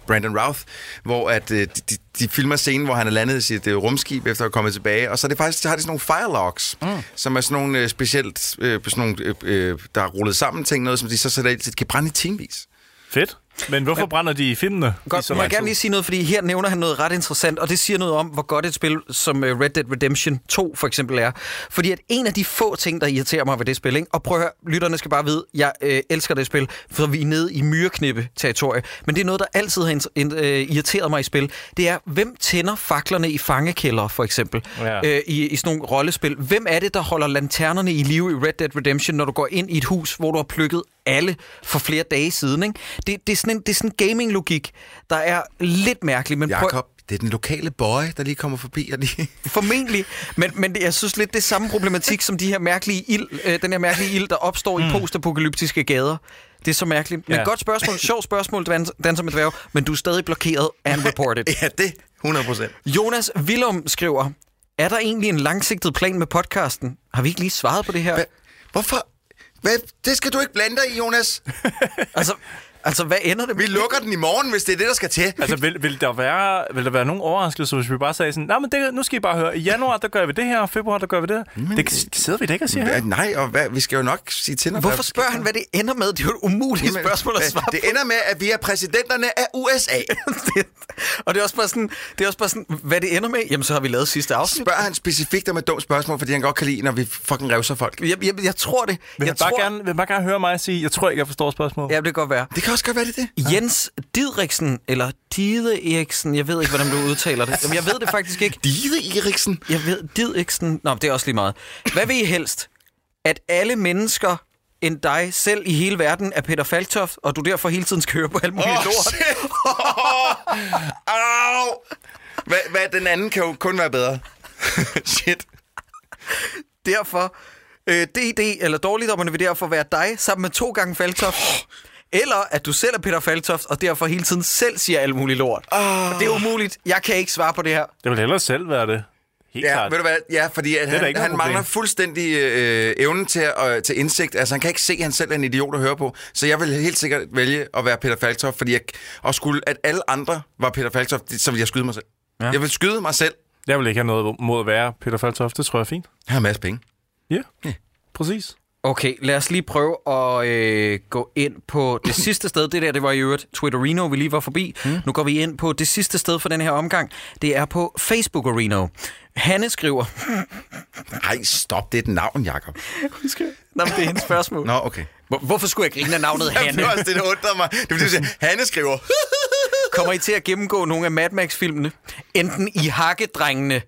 Brandon Routh, hvor at, øh, de, de, filmer scenen, hvor han er landet i sit øh, rumskib efter at komme tilbage, og så er det faktisk, så har de sådan nogle firelogs, mm. som er sådan nogle øh, specielt, øh, sådan nogle, øh, øh, der er rullet sammen ting, noget, som de så sætter det kan brænde i timevis. Fedt. Men hvorfor Men, brænder de i filmene? i Godt, så må jeg gerne lige sige noget, fordi her nævner han noget ret interessant, og det siger noget om, hvor godt et spil som øh, Red Dead Redemption 2 for eksempel er. Fordi at en af de få ting, der irriterer mig ved det spil, ikke? og prøv at høre, lytterne skal bare vide, jeg øh, elsker det spil, for vi er nede i myreknippe-territorie, men det er noget, der altid har øh, irriteret mig i spil. Det er, hvem tænder faklerne i fangekælder, for eksempel, Ja. øh, i, i sådan nogle rollespil. Hvem er det, der holder lanternerne i live i Red Dead Redemption, når du går ind i et hus, hvor du har plukket alle for flere dage siden. Ikke? Det, det, er sådan en, det er sådan en gaming-logik, der er lidt mærkelig. Men prøv, Jakob, det er den lokale boy, der lige kommer forbi og lige... formentlig, men, men det, jeg synes lidt, det er samme problematik som de her mærkelige ild, øh, den her mærkelige ild, der opstår mm. i postapokalyptiske gader. Det er så mærkeligt. Men Ja. godt spørgsmål, sjovt spørgsmål, Dan- danser med dværg, men du er stadig blokeret and reported. ja, det 100 procent. Jonas Willum skriver, er der egentlig en langsigtet plan med podcasten? Har vi ikke lige svaret på det her? Hvorfor? Hvad? Det skal du ikke blande dig i, Jonas. Altså, altså hvad ender det Vi med? lukker den i morgen, hvis det er det, der skal til. Altså, vil, vil, der være, vil der være nogen overraskelse, hvis vi bare sagde sådan, nej, men det, nu skal I bare høre, i januar, der gør vi det her, og februar, der gør vi det her. Det kan- sidder vi da ikke og siger her. Nej, og hvad, vi skal jo nok sige til, når Hvorfor spørger han, hvad det ender med? Det er jo et umuligt Jamen, spørgsmål at svare Det på. ender med, at vi er præsidenterne af USA. Det- og det er også bare sådan, det er også bare sådan, hvad det ender med, jamen så har vi lavet sidste afsnit. Spørger han specifikt om et dumt spørgsmål, fordi han godt kan lide, når vi fucking revser folk. Jeg, jeg, jeg tror det. Vil Jeg bare, tror, gerne, vil jeg bare gerne høre mig sige, jeg tror ikke, jeg forstår spørgsmålet. Ja, det kan godt være. Det kan også godt være, det det. Jens Didriksen, eller Dide Eriksen, jeg ved ikke, hvordan du udtaler det. Jamen, jeg ved det faktisk ikke. Dide Eriksen. Jeg ved, Didriksen, nå, det er også lige meget. Hvad vil I helst? At alle mennesker end dig selv i hele verden er Peter Falktoft, og du derfor hele tiden skal høre på alt muligt Åh, lort? Au! Hvad, hvad, den anden kan jo kun være bedre. shit. Derfor, øh, DD eller dårligdommerne vil derfor være dig sammen med to gange Falktoft. Eller at du selv er Peter Falktoft, og derfor hele tiden selv siger alt muligt lort. Oh. Det er umuligt. Jeg kan ikke svare på det her. Det vil hellere selv være det. Helt Ja, klart. ved du hvad? Ja, fordi at han, han mangler fuldstændig øh, evnen til, at, til indsigt. Altså, han kan ikke se, at han selv er en idiot at høre på. Så jeg vil helt sikkert vælge at være Peter Falktoft, fordi jeg, og skulle, at alle andre var Peter Falktoft, så ville jeg skyde mig selv. Ja. Jeg vil skyde mig selv. Jeg vil ikke have noget mod at være Peter Faltoft. Det tror jeg er fint. Jeg har en masse penge. Ja, Ja. præcis. Okay, lad os lige prøve at øh, gå ind på det sidste sted. Det der, det var i øvrigt Twitterino, vi lige var forbi. Mm. Nu går vi ind på det sidste sted for den her omgang. Det er på Facebook Areno. Hanne skriver... Nej, stop. Det er et navn, Jacob. Nå, men det er hendes spørgsmål. Nå, okay. Hvor, hvorfor skulle jeg grine af navnet Det Hanne? var også det, der undrede mig. Det er fordi, Hanne skriver... Kommer I til at gennemgå nogle af Mad Max-filmene? Enten i Hakkedrengene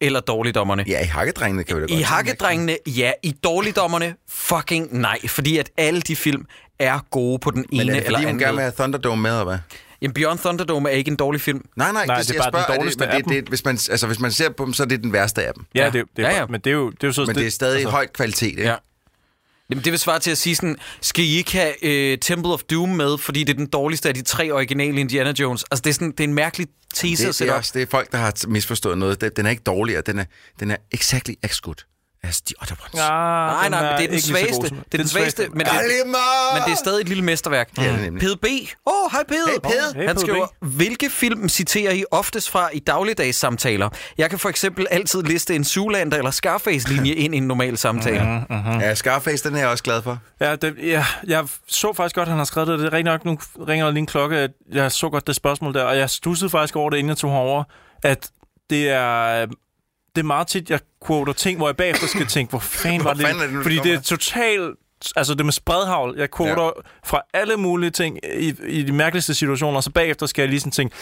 eller Dårligdommerne? Ja, i hakkedrengene kan vi da godt I. Hakkedrengene, ja. I Dårligdommerne, fucking nej. Fordi at alle de film er gode på den Men ene er det eller fordi, hun anden gerne vil måde. have Thunderdome med, eller hvad? Jamen, Beyond Thunderdome er ikke en dårlig film. Nej, nej, Nej, det, det er jeg bare den spørger, er dårligste det, af men det, det, hvis, man, altså, hvis man ser på dem, så er det den værste af dem. Ja, Ja. det, det, Ja, er, ja. men det er jo, det er jo så... Men det er stadig altså, høj kvalitet, ikke? Ja. Jamen, det vil svare til at sige sådan, skal I ikke have øh, Temple of Doom med, fordi det er den dårligste af de tre originale Indiana Jones? Altså, det er, sådan, det er en mærkelig teaser Det, at det, sætte er op. også, det er folk, der har misforstået noget. Den, den er ikke dårligere. Den er, den er exactly as good as the other ones. Ah, Nej, nej, men det er den svageste. Det er den svageste, men det, men det er stadig et lille mesterværk. Er nemlig. Pede B. Åh, oh, hej Pede. Hey, Pede. Hey, Han skriver, hvilke film citerer I oftest fra i dagligdags samtaler? Jeg kan for eksempel altid liste en Zoolander eller Scarface-linje ind i en normal samtale. Ja, Scarface, den er jeg også glad for. Ja, det, ja, jeg så faktisk godt, at han har skrevet det. Det er rigtig nok, nu ringer der lige en klokke, at jeg så godt det spørgsmål der, og jeg stussede faktisk over det, inden jeg tog herover, at det er, det er meget tit, jeg quoter ting, hvor jeg bagefter skal tænke, hvor fanden var det? fanden det nu, Fordi det er totalt... Altså det med spredhavl, jeg quoter ja. fra alle mulige ting i, i de mærkeligste situationer, og så bagefter skal jeg lige sådan tænke,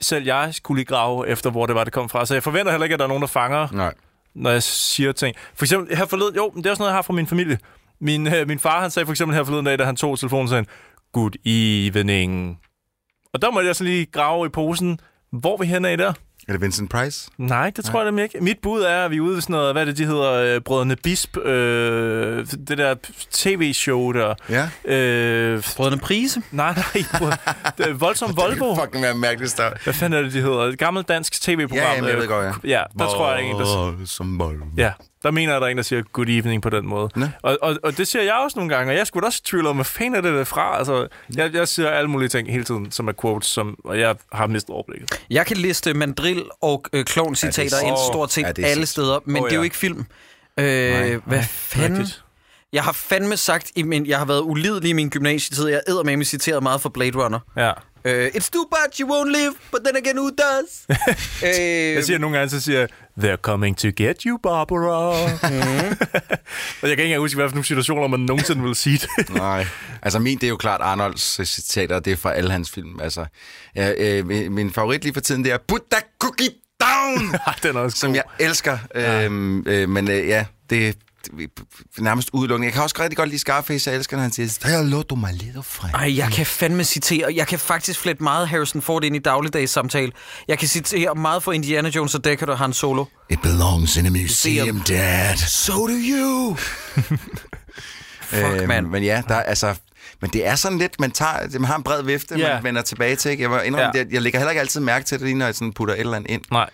selv jeg skulle lige grave efter, hvor det var, det kom fra. Så jeg forventer heller ikke, at der er nogen, der fanger Nej. når jeg siger ting. For eksempel her forleden, jo, det er også noget, jeg har fra min familie. Min, øh, min far, han sagde for eksempel her forleden dag, da han tog telefonen, sagde han, good evening. Og der må jeg så lige grave i posen. Hvor vi henne af der? Er det Vincent Price? Nej, det tror jeg nemlig ikke. Mit bud er, at vi er ude ved sådan noget, hvad er det, de hedder, øh, Brødrene Bisp, øh, det der tv-show der. Ja. Øh, Brødrene Prise. nej, nej, brød, det er Voldsom Volvo. Det fucking være mærkeligt start. Hvad fanden er det, de hedder? Et gammelt dansk tv-program. Ja, jamen, jeg øh, ved godt, ja. Ja, der tror jeg, en, der... Som bold. Ja, Der mener jeg, at der er en, der siger good evening på den måde. Og, og, og, det siger jeg også nogle gange, og jeg skulle også i tvivl om, hvad fanden er det der fra? Altså, jeg, jeg siger alle mulige ting hele tiden, som er quotes, som, og jeg har mistet overblikket. Jeg kan liste mandrill og øh, klovn-citater Ja, er ind stort set ja, ja, det er alle steder, men oh, det er jo ja. ikke film. Øh, hvad fanden? Rigtigt. Jeg har fandme sagt, i min, jeg har været ulidelig i min gymnasietid. Jeg æder med citeret meget for Blade Runner. Ja. Uh, it's too bad you won't live, but then again, who does? uh, Jeg siger nogle gange, så siger jeg, They're coming to get you, Barbara. Mhm. og jeg kan ikke engang huske, nogle situationer, man nogensinde vil sige det. Nej. Altså min, det er jo klart Arnolds øh, citater, det er fra alle hans film. Altså, ja, øh, min- min favorit lige for tiden, det er Put that cookie down! Den er også som god. jeg elsker. Ja. Øhm, øh, men øh, ja, det nærmest udelukkende. Jeg kan også rigtig godt lide Scarface, jeg elsker, når han siger, Hello, du my little friend. Ej, jeg kan fandme citere. Jeg kan faktisk flette meget Harrison Ford ind i dagligdags samtale. Jeg kan citere meget for Indiana Jones og Deckard og Han Solo. It belongs in a museum, dad. So do you! Fuck, Øhm, mand. Men ja, der er altså... Men det er sådan lidt, man, tager, man har en bred vifte, Ja. man vender tilbage til. Ikke? Jeg, var indrømme, ja. jeg, jeg lægger heller ikke altid mærke til det, lige når jeg sådan putter et eller andet ind. Nej.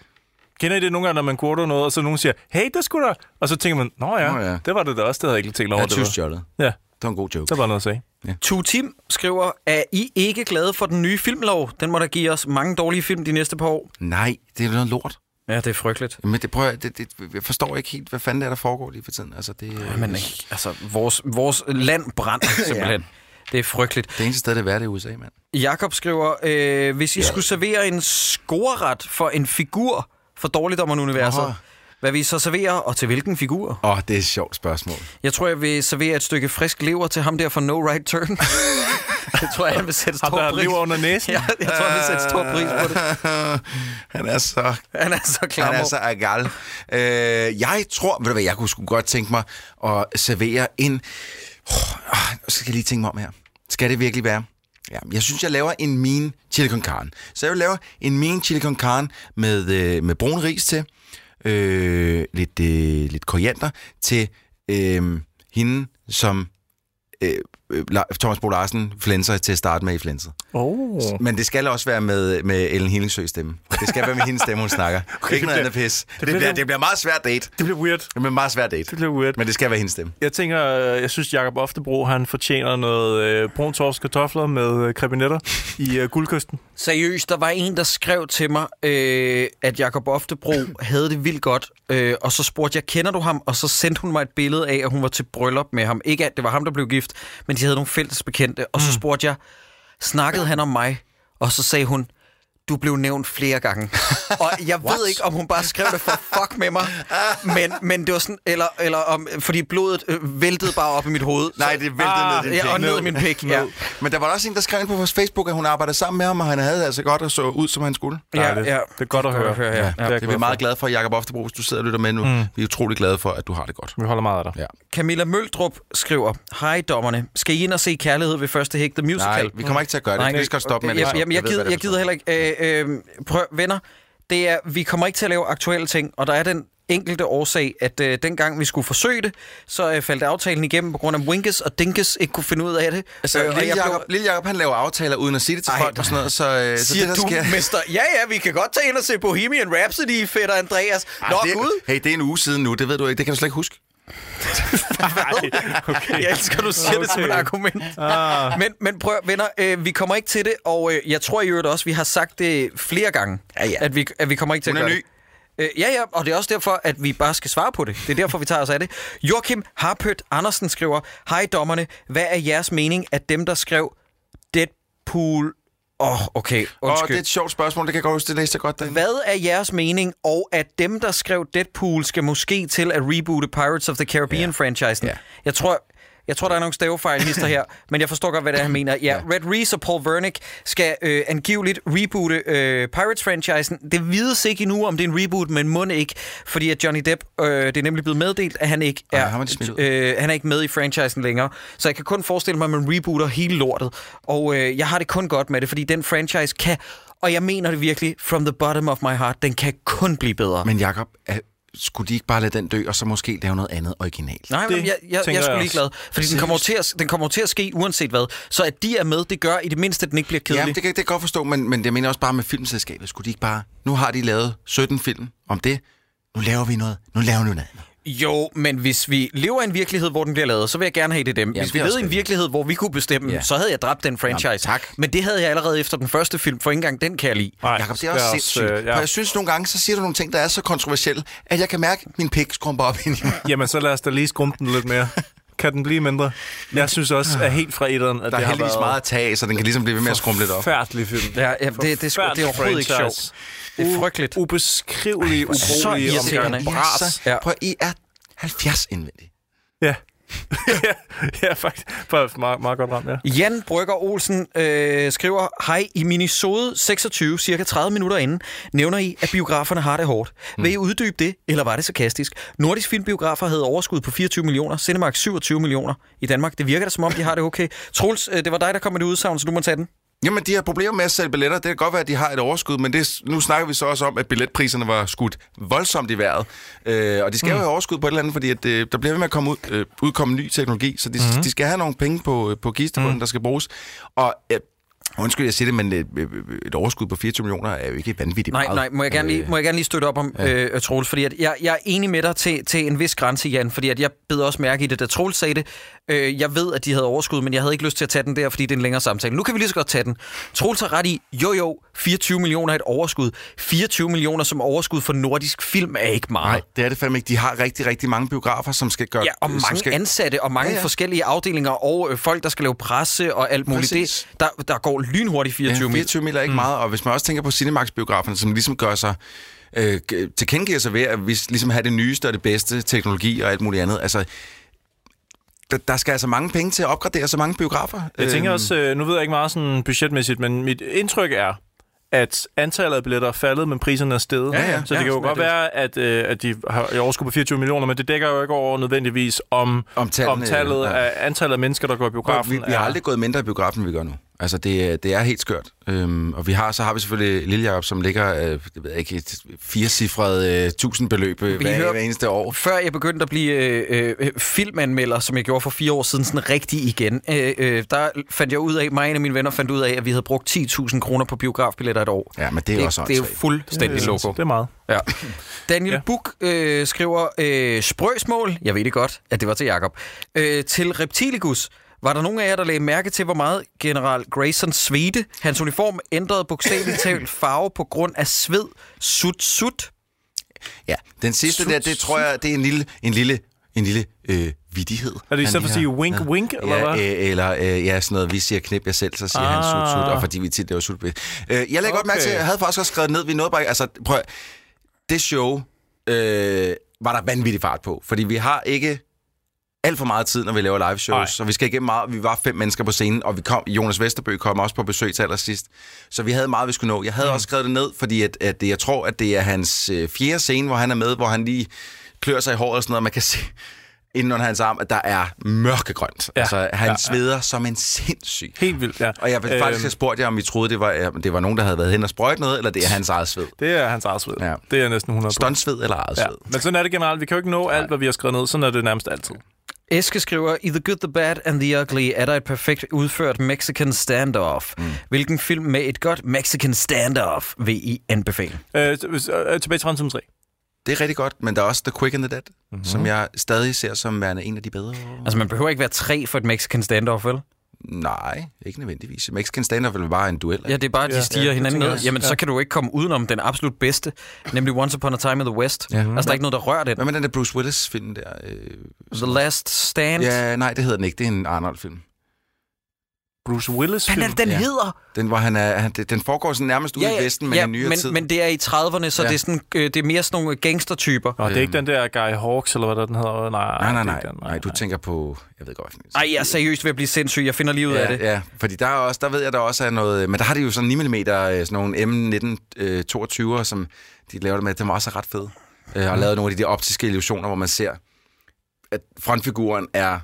Kender I det nogle gange, når man quoter noget, og så nogen siger, hey, der skulle der... Og så tænker man, nå ja, Nå ja. det var det da også, det havde jeg ikke tænkt over. Jeg det synes, var. Ja, Det var en god joke. det var noget at sige. Tu Tim skriver, er I ikke glade for den nye filmlov? Den må da give os mange dårlige film de næste par år. Nej, det er noget lort. Ja, det er frygteligt. Men det, prøver, jeg- det, det, jeg forstår ikke helt, hvad fanden det er, der foregår lige for tiden. Altså, det, Ja, men altså, vores, vores land brænder simpelthen. Det er frygteligt. det eneste sted, det er værd, det er USA, mand. Jakob skriver, øh, hvis I skulle servere en scoreret for en figur for Dårligdommerne-universet, Åh. hvad vil I så servere, og til hvilken figur? Åh, oh, det er et sjovt spørgsmål. Jeg tror, jeg vil servere et stykke frisk lever til ham der for No Right Turn. det tror jeg, han vil sætte stor pris lever under næsen. Ja, jeg tror, han vil sætte stor pris på det. han er så Han er så klar. Han er så agal. Øh, jeg tror, ved du hvad, jeg kunne sgu godt tænke mig at servere en... Oh, så skal jeg lige tænke mig om her. Skal det virkelig være? Ja, jeg synes, jeg laver en min chili con carne. Så jeg vil lave en min chili con carne med, øh, med brun ris til, øh, lidt, øh, lidt koriander til øh, hende, som øh, Thomas Bo Larsen flænser til at starte med i flænset. Oh. Men det skal også være med, med Ellen Hillingsø stemme. Det skal være med hendes stemme, hun snakker. Okay, ikke noget andet pis. Det, bliver- bliver, det bliver meget svært date. Det bliver weird. Det bliver meget svært date. Det bliver weird. Men det skal være hendes stemme. Jeg tænker, øh, jeg synes, Jacob Oftebro, han fortjener noget øh, brun torsk kartofler med øh, krebinetter i øh, guldkysten. Seriøst, der var en, der skrev til mig, øh, at Jakob Oftebro havde det vildt godt, øh, og så spurgte jeg, kender du ham? Og så sendte hun mig et billede af, at hun var til bryllup med ham. Ikke at det var ham, der blev gift, men de havde nogle fælles bekendte. Og så spurgte jeg, snakkede han om mig? Og så sagde hun, du blev nævnt flere gange. Og jeg ved ikke, om hun bare skrev det for fuck med mig, men, men det var sådan, eller, eller om, fordi blodet øh, væltede bare op i mit hoved. Nej, det væltede Ah, ned i din ja, og ned i min pik, ja. Men der var også en, der skrev ind på vores Facebook, at hun arbejdede sammen med ham, og han havde altså godt og så ud, som han skulle. Ja, ja. Det er godt at høre. ja. Ja, ja. det er Det er vi glad meget for. glade for, Jakob Oftebro, hvis du sidder og lytter med nu. Mm. Vi er utrolig glade for, at du har det godt. Vi holder meget af dig. Ja. Camilla Møldrup skriver, Hej dommerne, skal I ind og se Kærlighed ved første hæk, The Musical? Nej, vi kommer ikke til at gøre det. Vi lige så godt stoppe med det. jeg, Jamen, jeg, gider, jeg gider heller ikke. Øh, prøv, venner, det er, vi kommer ikke til at lave aktuelle ting, og der er den enkelte årsag, at øh, dengang vi skulle forsøge det, så øh, faldt aftalen igennem på grund af Winkes og Dinkes ikke kunne finde ud af det. Altså, Øh, lille, jeg blev- Jacob, lille Jacob, han laver aftaler uden at sige det til Ej, folk og sådan noget, så, øh, så det, der du, sker... mester, ja ja, vi kan godt tage ind og se Bohemian Rhapsody, fætter Andreas. Nå, det, gud, Hey, det er en uge siden nu, det ved du ikke, det kan du slet ikke huske. Okay. Jeg elsker, du siger okay. det som et argument. Ah. Men, men prøv, venner, øh, vi kommer ikke til det, og øh, jeg tror i øvrigt også, vi har sagt det flere gange, Ja, ja. At, vi, at vi kommer ikke til Hun at gøre ny. det. Øh, ja, ja, og det er også derfor, at vi bare skal svare på det. Det er derfor, vi tager os af det. Joachim Harpøt Andersen skriver, Hej dommerne, hvad er jeres mening at dem, der skrev Deadpool... Åh, oh, okay, Og undskyld. det er et sjovt spørgsmål, det kan jeg godt huske, det læste jeg godt derinde. Hvad er jeres mening, og at dem, der skrev Deadpool, skal måske til at reboote Pirates of the Caribbean-franchisen? Ja. Jeg tror... Jeg tror, der er nogle stavefejl, hister her, men jeg forstår godt, hvad det er, han mener. Ja, Red Reese og Paul Wernick skal øh, angiveligt reboote øh, Pirates-franchisen. Det vides ikke endnu, om det er en reboot, men må ikke, fordi at Johnny Depp, øh, det er nemlig blevet meddelt, at han ikke Ej, er, ud. øh, han er ikke med i franchisen længere. Så jeg kan kun forestille mig, at man rebooter hele lortet. Og øh, jeg har det kun godt med det, fordi den franchise kan, og jeg mener det virkelig, from the bottom of my heart, den kan kun blive bedre. Men Jacob, er, skulle de ikke bare lade den dø, og så måske lave noget andet originalt? Nej, men Det jeg, jeg, jeg tænker er sgu jeg ligeglad, fordi den kommer, til at, den kommer til at ske uanset hvad. Så at de er med, det gør i det mindste, at den ikke bliver kedelig. Ja, det kan, det kan jeg godt forstå, men, men jeg mener også bare med filmselskabet. Skulle de ikke bare... Nu har de lavet 17 film om det. Nu laver vi noget. Nu laver vi noget andet. Jo, men hvis vi lever i en virkelighed, hvor den bliver lavet, så vil jeg gerne have det dem. Ja, hvis vi levede i en virkelighed, hvor vi kunne bestemme, Ja. så havde jeg dræbt den franchise. Jamen, tak. Men det havde jeg allerede efter den første film, for ikke engang den kan jeg lide. Nej, Jakob, det er også sindssygt. øh, Øh, ja. For jeg synes nogle gange, så siger du nogle ting, der er så kontroversielle, at jeg kan mærke, at min pik skrumper op ind i mig. Jamen, så lad os da lige skrumpe den lidt mere. Kan den blive mindre? Jeg synes også, at helt fra etteren, at Der er det har heldigvis meget at tage, så den kan ligesom blive ved med at skrumpe lidt op. Forfærdelig film. Ja, ja det, det, det, er det er overhovedet ikke sjovt. Det er frygteligt. Ubeskrivelig, så ubrugelig irriterende. omgang. I er, Bras. så, Ja. prøv, I er 70 indvendigt. Ja. ja, faktisk. Faktisk meget, meget godt ramt, ja. Jan Brygger Olsen øh, skriver, Hej, i minisode 26, cirka 30 minutter inden, nævner I, at biograferne har det hårdt. Vil I uddybe det, eller var det sarkastisk? Nordisk Filmbiografer havde overskud på 24 millioner, Cinemark 27 millioner i Danmark. Det virker da som om, de har det okay. Troels, øh, det var dig, der kom med det udsagn, så du må tage den. Jamen, de har problemer med at sælge billetter. Det kan godt være, at de har et overskud, men det, nu snakker vi så også om, at billetpriserne var skudt voldsomt i vejret. Øh, og de skal mm. jo have overskud på et eller andet, fordi at, øh, der bliver ved med at komme ud, øh, udkomme ny teknologi, så de, mm. de skal have nogle penge på, på kistebunden, mm. der skal bruges. Og øh, undskyld, jeg siger det, men et, et overskud på 24 millioner er jo ikke vanvittigt Nej, meget. nej, må jeg gerne lige, må jeg gerne lige støtte op om, ja. øh, Troels, fordi at jeg, jeg er enig med dig til, til en vis grænse, Jan, fordi at jeg bed også mærke i det, da Troels sagde det. Øh, jeg ved, at de havde overskud, men jeg havde ikke lyst til at tage den der, fordi det er en længere samtale. Nu kan vi lige så godt tage den. Troels har ret i, jo jo, 24 millioner er et overskud. 24 millioner som overskud for nordisk film er ikke meget. Nej, det er det fandme ikke. De har rigtig, rigtig mange biografer, som skal gøre... Ja, og mange skal... ansatte, og mange Ja, ja, ja. ja. forskellige afdelinger, og øh, folk, der skal lave presse og alt muligt. Præcis. Det, der, der går lynhurtigt 24 Ja, mil. 24 mil er ikke mm. meget, og hvis man også tænker på Cinemax-biograferne, som ligesom gør sig øh, tilkendegiver sig ved, at vi ligesom har det nyeste og det bedste teknologi og alt muligt andet. Altså, der, der skal altså mange penge til at opgradere så mange biografer. Jeg tænker Øhm, også, øh, nu ved jeg ikke meget sådan budgetmæssigt, men mit indtryk er, at antallet af billetter er faldet, men priserne er steget. Ja, ja. så det Ja, kan jo godt det. være, at, øh, at de har et overskud på 24 millioner, men det dækker jo ikke over nødvendigvis om, Om tallene, om tallet ja. af, antallet af mennesker, der går i biografen. vi, vi har er- aldrig gået mindre i biografen, end vi gør nu. Altså, det, er- det er helt skørt. Øhm, og vi har, så har vi selvfølgelig Lille Jacob, som ligger, øh, det ved jeg ikke, et firecifret øh, tusindbeløb øh, hver, hører- hver eneste år. Før jeg begyndte at blive øh, øh, filmanmelder, som jeg gjorde for fire år siden, sådan rigtig igen, øh, øh, der fandt jeg ud af, mig og en af mine venner fandt ud af, at vi havde brugt 10.000 kroner på biografbilletter et år. Ja, men det er det, også det er jo fuldstændig det, logo. det er meget. Ja. Daniel Ja. Buk øh, skriver øh, sprøsmål, jeg ved det godt, at det var til Jakob øh, til Reptiligus. Var der nogen af jer, der lagde mærke til, hvor meget general Grayson svedte? Hans uniform ændrede bogstaveligt talt farve på grund af sved. Sut, sut. Ja, den sidste Sut, der, det tror jeg, det er en lille, en lille, en lille øh, vidighed. Er det i han stedet for at sige wink, wink, eller ja, hvad? øh, eller øh, ja, sådan noget, vi siger knip jeg selv, så siger ah. han sut, sut, Ah. og fordi vi tit det var sut. Øh, jeg lagde okay. godt mærke til, jeg havde faktisk også skrevet ned, vi nåede bare, altså prøv, det show øh, var der vanvittig fart på, fordi vi har ikke alt for meget tid, når vi laver live shows, så vi skal igennem meget. Vi var fem mennesker på scenen, og vi kom, Jonas Vesterbø kom også på besøg til allersidst. Så vi havde meget, vi skulle nå. Jeg havde mm. også skrevet det ned, fordi at, at jeg tror, at det er hans øh, fjerde scene, hvor han er med, hvor han lige klør sig i håret og sådan noget, og man kan se inden under hans arm, at der er mørkegrønt. Ja. Altså, han Ja, ja, sveder som en sindssyg. Helt vildt, ja. Og jeg vil faktisk have spurgt jer, om I troede, det var, ja, det var nogen, der havde været hen og sprøjt noget, eller det er hans eget sved. Det er hans eget sved. Ja. Det er næsten 100 Stuntsved eller eget Ja. sved. Men sådan er det generelt. Vi kan jo ikke nå alt, hvad vi har skrevet ned. Sådan er det nærmest altid. Eske skriver, I The Good, The Bad and The Ugly er der et perfekt udført Mexican standoff. Mm. Hvilken film med et godt Mexican standoff vil I anbefale? Øh, hvis- øh, tilbage til fremtiden 3. Det er rigtig godt, men der er også The Quick and the Dead, mm-hmm. som jeg stadig ser som værende en af de bedre. Altså, man behøver ikke være tre for et Mexican standoff, vel? Nej, ikke nødvendigvis. Mexican Standoff er bare en duel. Ja, det er bare, at de Ja, stiger ja, hinanden ned. Jamen, Ja. så kan du ikke komme udenom den absolut bedste, nemlig Once Upon a Time in the West. Ja. Altså, der er ikke noget, der rører den. Hvad med den der Bruce Willis-film der? Øh, The Last Stand. ja, nej, det hedder den ikke. Det er en Arnold-film. Bruce Willis Hvad er film. det, den Ja. hedder? Den, hvor han er, han, den foregår sådan nærmest ude i Vesten, men ja, i nyere men, tid. men det er i 30'erne, så Ja. det, er sådan, øh, det er mere sådan nogle gangstertyper. Nå, det er ikke den der Guy Hawks, eller hvad den hedder. Nej, nej, nej, nej, ikke den. nej, du tænker på... Jeg ved godt, hvad Ej, jeg er seriøst ved at blive sindssyg. Jeg finder lige ud af ja, det. ja, fordi der, er også, der ved jeg, der også er noget... Men der har de jo sådan 9 mm, sådan nogle M1922'er, som de laver det med. Det er også ret fede. Øh, Mm. og lavet nogle af de der optiske illusioner, hvor man ser, at frontfiguren er,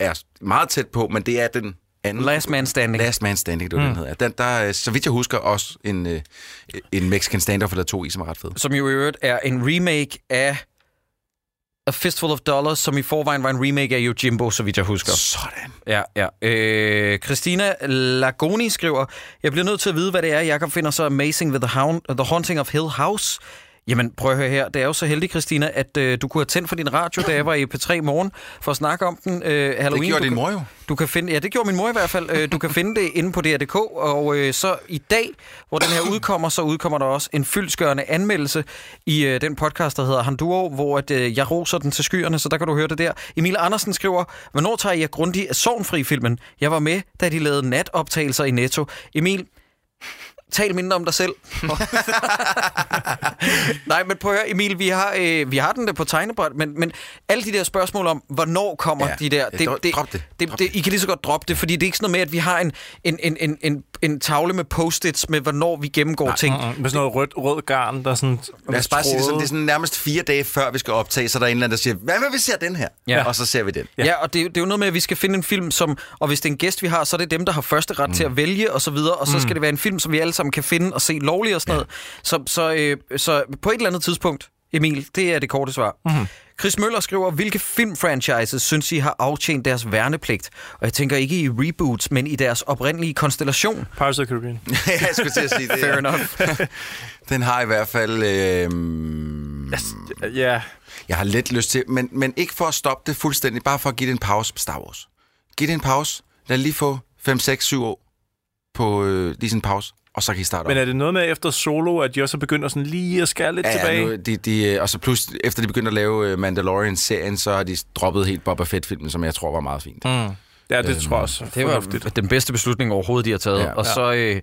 er meget tæt på, men det er den anden... Last Man Standing. Last Man Standing, det var mm. den hedder. Den, der, er, så vidt jeg husker, også en, øh, en Mexican standoff, der to i, som er ret fed. som jo i øvrigt er en remake af A Fistful of Dollars, som i forvejen var en remake af Yojimbo, så vidt jeg husker. Sådan. Ja, ja. Øh, Christina Lagoni skriver, jeg bliver nødt til at vide, hvad det er, Jacob finder så amazing ved The, Hound, The Haunting of Hill House. Jamen, prøv at høre her. Det er jo så heldigt, Christina, at øh, du kunne have tændt for din radio, da jeg var i P3 morgen, for at snakke om den. Øh, Halloween. Det gjorde Du din kan- mor jo. Du kan finde, ja, det gjorde min mor i hvert fald. Øh, Du kan finde det inde på DR.dk, og øh, så i dag, hvor den her udkommer, så udkommer der også en fyldskørende anmeldelse i øh, den podcast, der hedder Handuo, hvor at, øh, jeg roser den til skyerne, så der kan du høre det der. Emil Andersen skriver, hvornår tager jeg grundigt af Sovnfri-filmen? Jeg var med, da de lavede natoptagelser i Netto. Emil, tal mindre om dig selv. Nej, men prøv at høre, Emil, vi har, øh, vi har den der på tegnebræt, men, men alle de der spørgsmål om, hvornår kommer Ja, de der... ja, drop det, drop det, drop det. I kan lige så godt droppe det, fordi det er ikke sådan noget med, at vi har en, en, en, en, en, en tavle med post-its med, hvornår vi gennemgår Nej, ting. Mm, Med sådan noget rødt, rød garn, der er sådan... Lad os bare sige det sådan, det er sådan nærmest fire dage før vi skal optage, så der er en eller anden, der siger, hvad med vi ser den her? Ja. Og så ser vi den. Ja, ja og det, er jo- det er jo noget med, at vi skal finde en film, som, og hvis det er en gæst, vi har, så er det dem, der har første ret mm. til at vælge, og så videre, og så skal det være en film, som vi alle sammen kan finde og se lovligt og sådan noget. Så, så, øh, så på et eller andet tidspunkt, Emil, det er det korte svar. Mm. Chris Møller skriver, hvilke filmfranchises synes I har aftjent deres værnepligt? Og jeg tænker ikke i reboots, men i deres oprindelige konstellation. Pirates of the Caribbean. jeg skulle til at sige det. Fair enough. Den har i hvert fald... Øh, Ja, jeg har lidt lyst til, men, men ikke for at stoppe det fuldstændig, bare for at give det en pause på Star Wars. Giv det en pause. Lad lige få 5, 6, 7 år på øh, lige sådan en pause, og så kan I starte men er det noget med efter Solo, at de også begynder sådan lige at skære lidt Ja, tilbage? ja, nu, de, de, øh, og så plus, efter de begyndte at lave øh, Mandalorian-serien, så har de droppet helt Boba Fett-filmen, som jeg tror var meget fint. Mm. Ja, det Øhm, tror jeg også. Det var fornuftigt. den bedste beslutning overhovedet, de har taget. Ja, Ja. og så øh,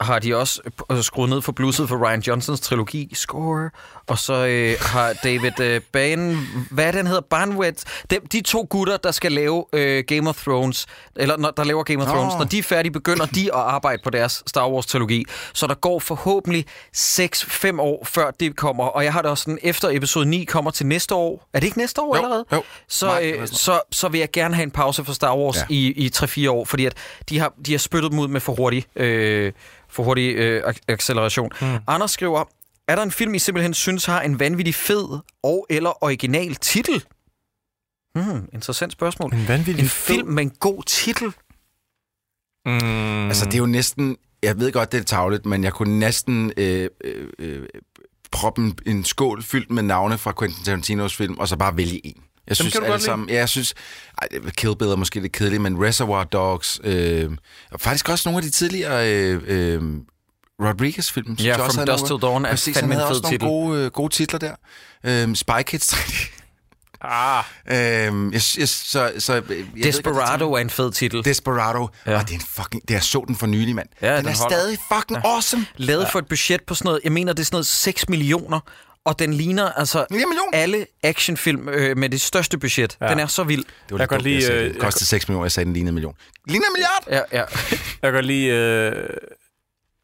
har de også øh, skruet ned for blusset for Ryan Johnsons trilogi, Score. Og så øh, har David øh, Ban... Hvad han hedder? Banwet. De, de to gutter, der skal lave øh, Game of Thrones, eller når, der laver Game of Nå. Thrones, når de er færdige, begynder de at arbejde på deres Star Wars-trilogi. Så der går forhåbentlig 6-5 år, før det kommer. Og jeg har det også sådan, efter episode 9 kommer til næste år. Er det ikke næste år Jo, allerede? jo. Så, Nej, øh, så, så vil jeg gerne have en pause for Star Wars ja. I, i 3-4 år, fordi at de har, de har spyttet dem ud med for hurtig, øh, for hurtig øh, ac- acceleration. Mm. Anders skriver, er der en film, I simpelthen synes har en vanvittig fed og eller original titel? Hmm, interessant spørgsmål. En vanvittig En film med en god titel? Mm. Altså, det er jo næsten... Jeg ved godt, det er tavlet, men jeg kunne næsten øh, øh, øh, proppe en, en skål fyldt med navne fra Quentin Tarantinos film, og så bare vælge en. Jeg synes kan du godt lide. sammen... Ja, jeg synes... Ej, Kill Bill er måske lidt kedeligt, men Reservoir Dogs... Øh, og faktisk også nogle af de tidligere... Øh, øh, Rodriguez-film. Ja, jeg From nogle- Till Dawn er Præcis, fandme han en havde også titel. nogle gode, øh, gode titler der. Øh, Spy Kids 3. Ah, øh, jeg, jeg, så, så, jeg ved ikke, Desperado er en fed titel. Desperado. Ja. Ja. Og det er en fucking... Det er så den for nylig, mand. Ja, den, den er holder. stadig fucking ja. awesome. Lavet for et budget på sådan noget, jeg mener, det er sådan noget 6 millioner, og den ligner altså alle actionfilm øh, med det største budget. Ja. Den er så vild. Det var Jeg godt sagde øh, det. Kostede 6 millioner, jeg sagde, den lignede en million. Ligner en milliard! Ja, ja. jeg kan godt lide... Øh,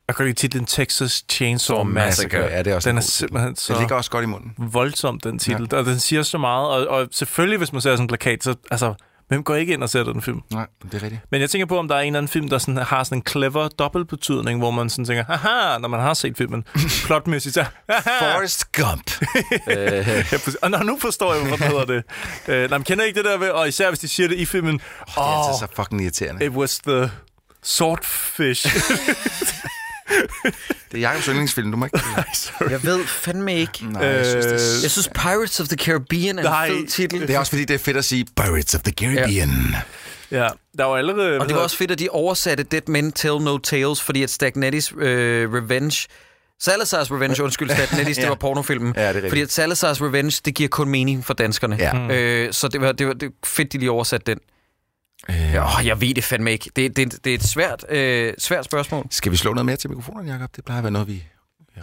jeg kan godt lide titlen Texas Chainsaw Massacre. Ja, det er også Den en er simpelthen så Det ligger også godt i munden. voldsom, den titel. Ja. Og den siger så meget. Og, og selvfølgelig, hvis man ser sådan en plakat, så... Altså, hvem går ikke ind og ser den film? Nej, det er rigtigt. Men jeg tænker på, om der er en eller anden film, der sådan, har sådan en clever dobbeltbetydning, hvor man sådan tænker, haha, når man har set filmen, plotmæssigt, så, haha. Forrest Gump. Og nå, nu forstår jeg, hvorfor hedder det. Øh, nej, men kender ikke det der ved, og især hvis de siger det i filmen, Det er oh, altså så fucking irriterende. it was the swordfish. Det er Jacobs yndlingsfilm, du må ikke... Jeg ved fandme ikke. Nej, jeg synes, det er... Jeg synes Pirates of the Caribbean er Nej. en fed titel. Det er også fordi, det er fedt at sige Pirates of the Caribbean. ja, der var allerede... Og det var også fedt, at de oversatte Dead Men Tell No Tales, fordi at Stagnetti's øh, Revenge... Salazar's Revenge, undskyld, Stagnetti's, det Ja. var pornofilmen. Ja, det er rigtigt. Fordi at Salazar's Revenge, det giver kun mening for danskerne. Ja. Øh, så det var, det var det var fedt, de lige oversatte den. Øh, åh, jeg ved det fandme ikke. Det, det, det er et svært, øh, svært spørgsmål. Skal vi slå noget mere til mikrofonen, Jacob? Det plejer at være noget, vi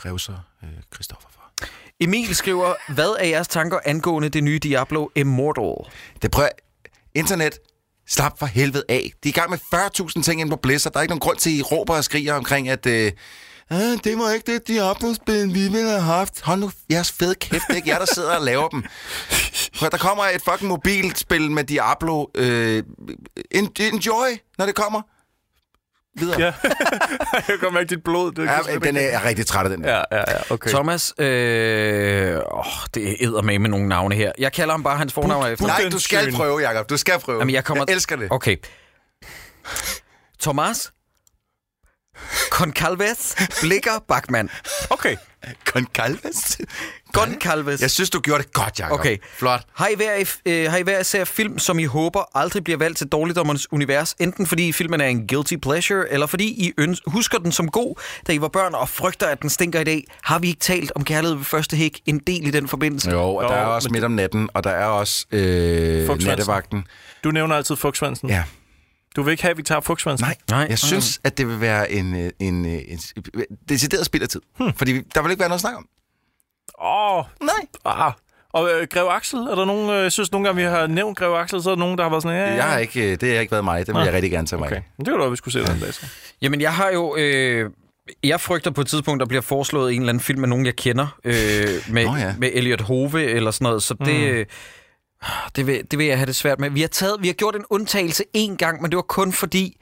revser øh, Christoffer for. Emil skriver, hvad er jeres tanker angående det nye Diablo Immortal? Det prøver... Internet, slap for helvede af. De er i gang med 40.000 ting ind på Blizzard. Der er ikke nogen grund til, at I råber og skriger omkring, at... Øh, "Ah, det var ikke det Diablo-spil, vi ville have haft. Hold nu jeres fede kæft, det er ikke jer, der sidder og laver dem. Prøv, der kommer et fucking mobilspil med Diablo. Øh, en- enjoy, når det kommer. Videre. Ja, jeg kan godt mærke dit blod. Det Ja, ja den er, jeg er rigtig træt af den. der. Ja, ja, ja, okay. Thomas, øh, åh, det er med med nogle navne her. Jeg kalder ham bare hans fornavn efter. Nej, du skal prøve, Jacob. Du skal prøve. Jamen, jeg kommer... jeg elsker det. Okay. Thomas Concalves Blikker Bachmann. Okay. Goncalves? Goncalves. Jeg synes, du gjorde det godt, Jacob. Okay. Flot. Har I, hver, øh, har I hver især film, som I håber aldrig bliver valgt til Dårligdommernes univers? Enten fordi filmen er en guilty pleasure, eller fordi I øns- husker den som god, da I var børn og frygter, at den stinker i dag. Har vi ikke talt om kærlighed ved første hik en del i den forbindelse? Jo, og Jo, der er også midt om natten, og der er også øh, nattevagten. Du nævner altid Fugtsvansen. Ja. Du vil ikke have, at vi tager Fugtsvansen? Nej, Nej. jeg synes, at det vil være en, øh, en, øh, en, en decideret spild af tid. Hmm. Fordi der vil ikke være noget at snakke om. Åh, oh, Nej. ah. Og øh, Grev Axel, er der nogen, øh, jeg synes nogle gange, vi har nævnt Grev Axel, så er der nogen, der har været sådan, ja, ja. Jeg har ikke, øh, det har ikke været mig. Det vil Nå. jeg rigtig gerne tage mig Okay, af. men det kunne da vi skulle se den dag. Så. Jamen, jeg har jo... Øh, jeg frygter på et tidspunkt, der bliver foreslået en eller anden film med nogen, jeg kender, øh, med, Nå ja. med Elliot Hove eller sådan noget, så det... Øh, det vil, det vil jeg have det svært med. Vi har, taget, vi har gjort en undtagelse en gang, men det var kun fordi,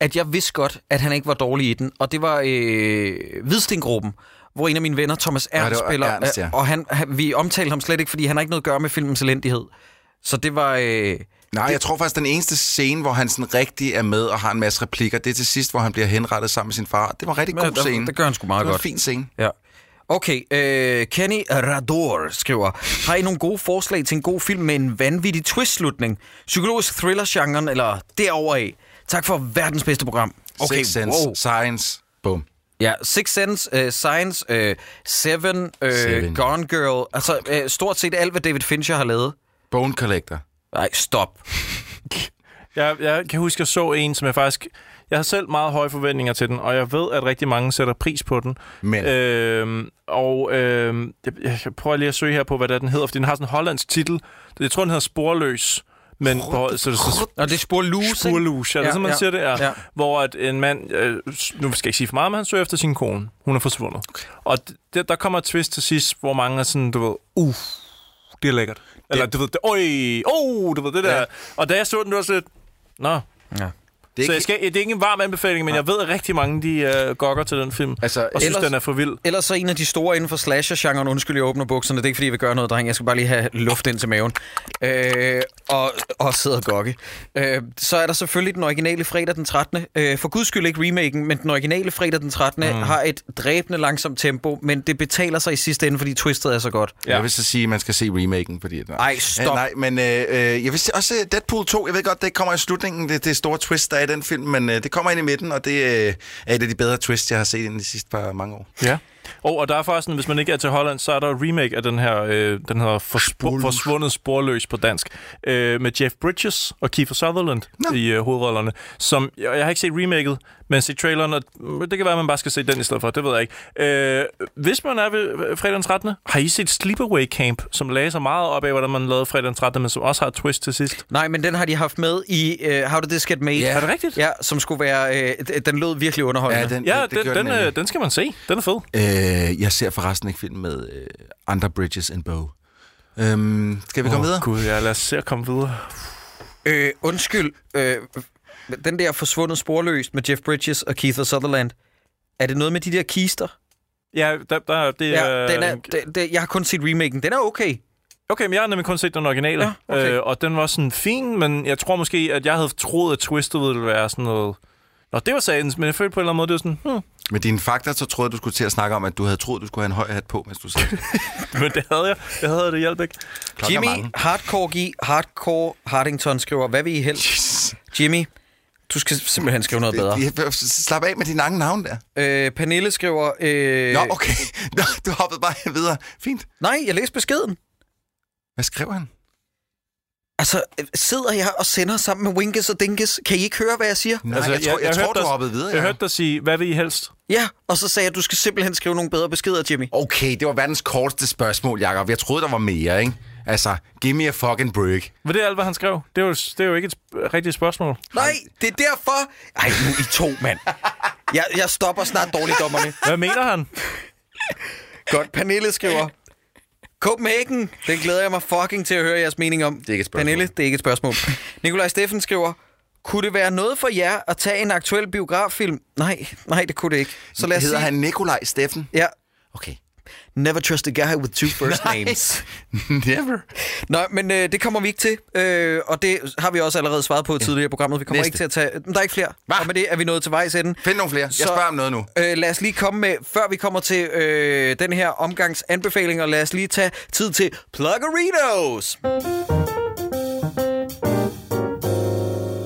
at jeg vidste godt, at han ikke var dårlig i den. Og det var øh, Hvidstengruppen, hvor en af mine venner, Thomas det Ernst, var spiller. Ernst, ja. øh, Og han, han, vi omtalte ham slet ikke, fordi han har ikke noget at gøre med filmens elendighed. Så det var... Øh, Nej, jeg tror faktisk, den eneste scene, hvor han sådan rigtig er med og har en masse replikker, det er til sidst, hvor han bliver henrettet sammen med sin far. Det var en rigtig god der, scene. det gør han sgu meget det var godt. en fin scene. Ja. Okay, øh, Kenny Rador skriver, har I nogle gode forslag til en god film med en vanvittig twist-slutning? Psykologisk thriller-genren eller derover af? Tak for verdens bedste program. Okay, Six Sense, wow. Science, bum. Ja, Six Sense, uh, Science, uh, Seven, uh, Seven. Gone Girl. Altså, uh, stort set alt, hvad David Fincher har lavet. Bone Collector. Nej, stop. Jeg, jeg kan huske, at jeg så en, som jeg faktisk... Jeg har selv meget høje forventninger til den, og jeg ved, at rigtig mange sætter pris på den. Men Øhm, og øhm, jeg, jeg prøver lige at søge her på, hvad det er, den hedder, fordi den har sådan en hollandsk titel. Jeg tror, den hedder Sporløs. Men på, så det så Og det er Sporlus, ikke? Spurlus, er det Ja, sådan, man ja, siger det? Ja. ja. Hvor at en mand, øh, nu skal jeg ikke sige for meget, men han søger efter sin kone. Hun er forsvundet. Okay. Og d- der kommer et twist til sidst, hvor mange er sådan, du ved, uh, det er lækkert. Eller du ved, det, øj, oh, du ved, det der. Ja. Og da jeg så den, det var sådan lidt, nå. Ja. Det er Så jeg ikke... skal, det er ikke en varm anbefaling, men jeg ved, at rigtig mange de øh, gokker til den film. Altså, og synes, ellers- den er for vild. Ellers så en af de store inden for slasher-genren, undskyld, jeg åbner bukserne, det er ikke, fordi jeg vil gøre noget, dreng, jeg skal bare lige have luft ind til maven, øh, og, og sidde og gokke. Øh, så er der selvfølgelig den originale fredag den 13. Øh, for guds skyld ikke remaken, men den originale fredag den 13. Mm. har et dræbende langsomt tempo, men det betaler sig i sidste ende, fordi twistet er så godt. Ja. Jeg vil så sige, at man skal se remaken, fordi... Nej, Ej, stop. Ja, nej, men øh, øh, jeg vil også Deadpool 2. Jeg ved godt, det kommer i slutningen, det, det store twist, der er i den film, men øh, det kommer ind i midten, og det øh, er et af de bedre twists, jeg har set inden de sidste par mange år. Ja. Og, og der er faktisk, hvis man ikke er til Holland, så er der remake af den her, øh, den hedder Forsp- Forsvundet Sporløs på dansk, øh, med Jeff Bridges og Kiefer Sutherland Nå. i øh, hovedrollerne. Som, jeg, jeg har ikke set remaket, men set traileren, og det kan være, at man bare skal se den i stedet for, det ved jeg ikke. Øh, hvis man er ved fredag den 13., har I set Sleepaway Camp, som lagde sig meget op af, hvordan man lavede fredag den 13., men som også har et twist til sidst? Nej, men den har de haft med i uh, How Did This Get Made? Ja. Er det rigtigt? Ja, som skulle være... D- den lød virkelig underholdende. den, Ja, det, det den, den, nemlig. øh, den skal man se. Den er fed. Øh, jeg ser forresten ikke film med øh, Under Bridges and Bow. Øhm, skal vi komme videre? Gud, ja, lad os se at komme videre. Øh, undskyld, øh, den der forsvundet sporløst med Jeff Bridges og Keith Sutherland, er det noget med de der kister? Ja, der, der, det Ja, den er, det, det, jeg har kun set remaken. Den er okay. Okay, men jeg har nemlig kun set den originale, Ja, okay. øh, og den var sådan fin, men jeg tror måske, at jeg havde troet, at twistet ville være sådan noget... Nå, det var sagens, men jeg følte på en eller anden måde, det var sådan... Hmm. Med dine fakta, så troede jeg, du skulle til at snakke om, at du havde troet, du skulle have en høj hat på, mens du sagde Men det havde jeg. Det havde jeg, det hjalp ikke. Klokken Jimmy. Hardcore G, Hardcore Hardington skriver, hvad vil I helst? Jesus. Jimmy, du skal simpelthen skrive noget bedre. Jeg- Slap af med dine lange navn der. Øh, Pernille skriver, øh, Nå, okay. Nå, du hoppede bare videre. Fint. nej, jeg læste beskeden. Hvad skrev han? Altså, øh, sidder jeg og sender sammen med Winkes og Dinkes? Kan I ikke høre, hvad jeg siger? Nej, altså, jeg, jeg, tror, jeg, jeg tror, hørte du dig- hoppede videre. Jeg ja. hørte dig sige, hvad vil I helst? Ja, og så sagde jeg, at du skal simpelthen skrive nogle bedre beskeder, Jimmy. Okay, det var verdens korteste spørgsmål, Jacob. Jeg troede, der var mere, ikke? Altså, give me a fucking break. Var det alt, hvad han skrev? Det er jo, det er jo ikke et rigtigt spørgsmål. Nej, det er derfor... Ej, nu I to, mand. Jeg, jeg stopper snart dårligdommerne. Hvad mener han? Godt, Pernille skriver... Copenhagen, den glæder jeg mig fucking til at høre jeres mening om. Det er ikke et spørgsmål. Pernille, det er ikke et spørgsmål. Nikolaj Steffen skriver... Kunne det være noget for jer at tage en aktuel biograffilm? Nej, nej, det kunne det ikke. Så lad os Hedder sige... han Nikolaj Steffen? Ja, Okay. Never trust a guy with two first names. Never. Nå, men øh, det kommer vi ikke til, øh, og det har vi også allerede svaret på tidligere i programmet. Vi kommer Næste. ikke til at tage... Men der er ikke flere, Hva? og med det er vi nået til vejs ende. Find nogle flere. Jeg Så- spørger om noget nu. Øh, lad os lige komme med, før vi kommer til øh, den her omgangs anbefalinger, lad os lige tage tid til Pluggerinos.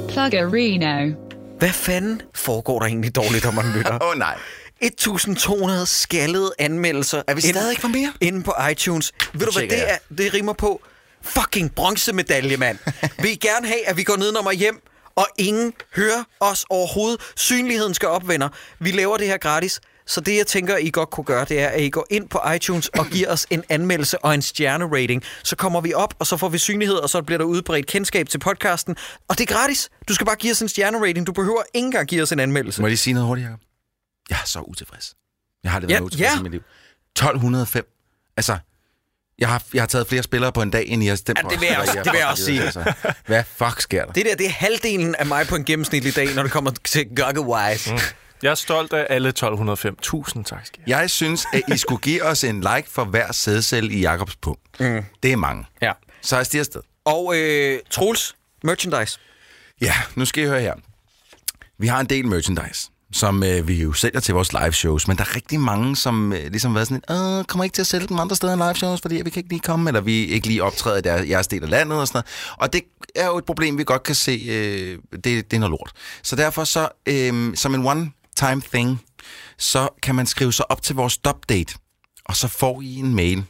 Pluggerino. Hvad fanden foregår der egentlig dårligt, om man lytter? Åh oh, nej. 1200 skaldede anmeldelser. Er vi stadig for mere? Inde på iTunes. Ved du, hvad det jeg. er? Det rimer på fucking bronzemedalje, mand. Vil I gerne have, at vi går ned og hjem, og ingen hører os overhovedet? Synligheden skal op, venner. Vi laver det her gratis. Så det, jeg tænker, I godt kunne gøre, det er, at I går ind på iTunes og giver os en anmeldelse og en stjernerating. Så kommer vi op, og så får vi synlighed, og så bliver der udbredt kendskab til podcasten. Og det er gratis. Du skal bare give os en stjernerating. Du behøver ikke engang give os en anmeldelse. Må jeg lige sige noget hurtigt, Jacob? Jeg er så utilfreds. Jeg har det været Ja, utilfreds ja. i mit liv. 1205. Altså, jeg har, jeg har taget flere spillere på en dag, end I har stemt Ja, det vil jeg også- I har det vil jeg også sige. Altså. Hvad fuck sker der? Det der, det er halvdelen af mig på en gennemsnitlig dag, når det kommer til Gugge-wise. Mm. Jeg er stolt af alle 1205. Tusind tak, skal jeg. Jeg synes, at I skulle give os en like for hver sædcelle i Jakobs punkt. Mm. Det er mange. Ja. Så jeg stiger afsted. Og øh, Troels, merchandise. Ja, nu skal I høre her. Vi har en del merchandise, som øh, vi jo sælger til vores live shows, men der er rigtig mange, som øh, ligesom været sådan, Åh, kommer ikke til at sælge dem andre steder end live shows, fordi vi kan ikke lige komme, eller vi ikke lige optræder i der, jeres del af landet og sådan noget. Og det er jo et problem, vi godt kan se, øh, det, det er noget lort. Så derfor så, øh, som en one-time thing, så kan man skrive sig op til vores stopdate, og så får I en mail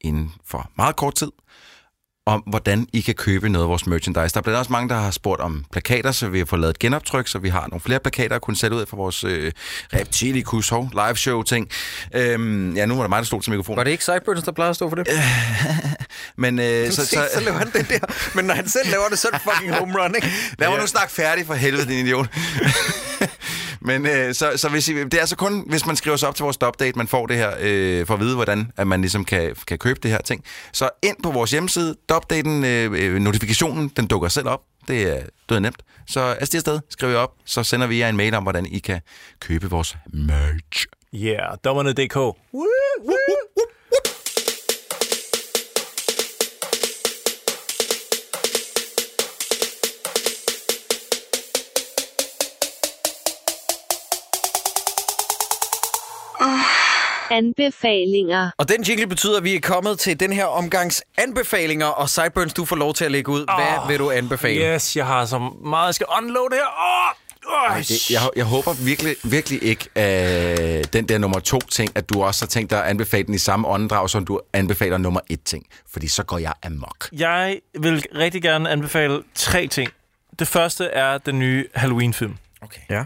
inden for meget kort tid, om, hvordan I kan købe noget af vores merchandise. Der er blandt også mange, der har spurgt om plakater, så vi har fået lavet et genoptryk, så vi har nogle flere plakater at kunne sætte ud af for vores øh, Reptilicus hov, live show ting. Øhm, ja, nu var det mig, der stod til mikrofonen. Var det ikke Sideburns, der plejer at stå for det? Men øh, så, så, så, laver han den der. Men når han selv laver det, så er det fucking home run, ikke? Lad mig nu snakke færdig for helvede, din idiot. Men øh, så, så hvis I, det er altså kun, hvis man skriver sig op til vores stopdate, man får det her, øh, for at vide, hvordan at man ligesom kan, kan købe det her ting. Så ind på vores hjemmeside, stopdaten, øh, øh, notifikationen, den dukker selv op. Det er død nemt. Så afsted afsted, skriv jer op, så sender vi jer en mail om, hvordan I kan købe vores merch. Yeah, dommerne.dk. Anbefalinger. Og den jingle betyder, at vi er kommet til den her omgangs anbefalinger, og Sideburns, du får lov til at lægge ud. Hvad Åh, vil du anbefale? Yes, jeg har så meget, jeg skal unload her. Åh, oh, Det, jeg, jeg håber virkelig, virkelig ikke, at den der nummer to ting, at du også har tænkt dig at anbefale den i samme åndedrag, som du anbefaler nummer et ting. Fordi så går jeg amok. Jeg vil rigtig gerne anbefale tre ting. Det første er den nye Halloween-film. Okay. Ja.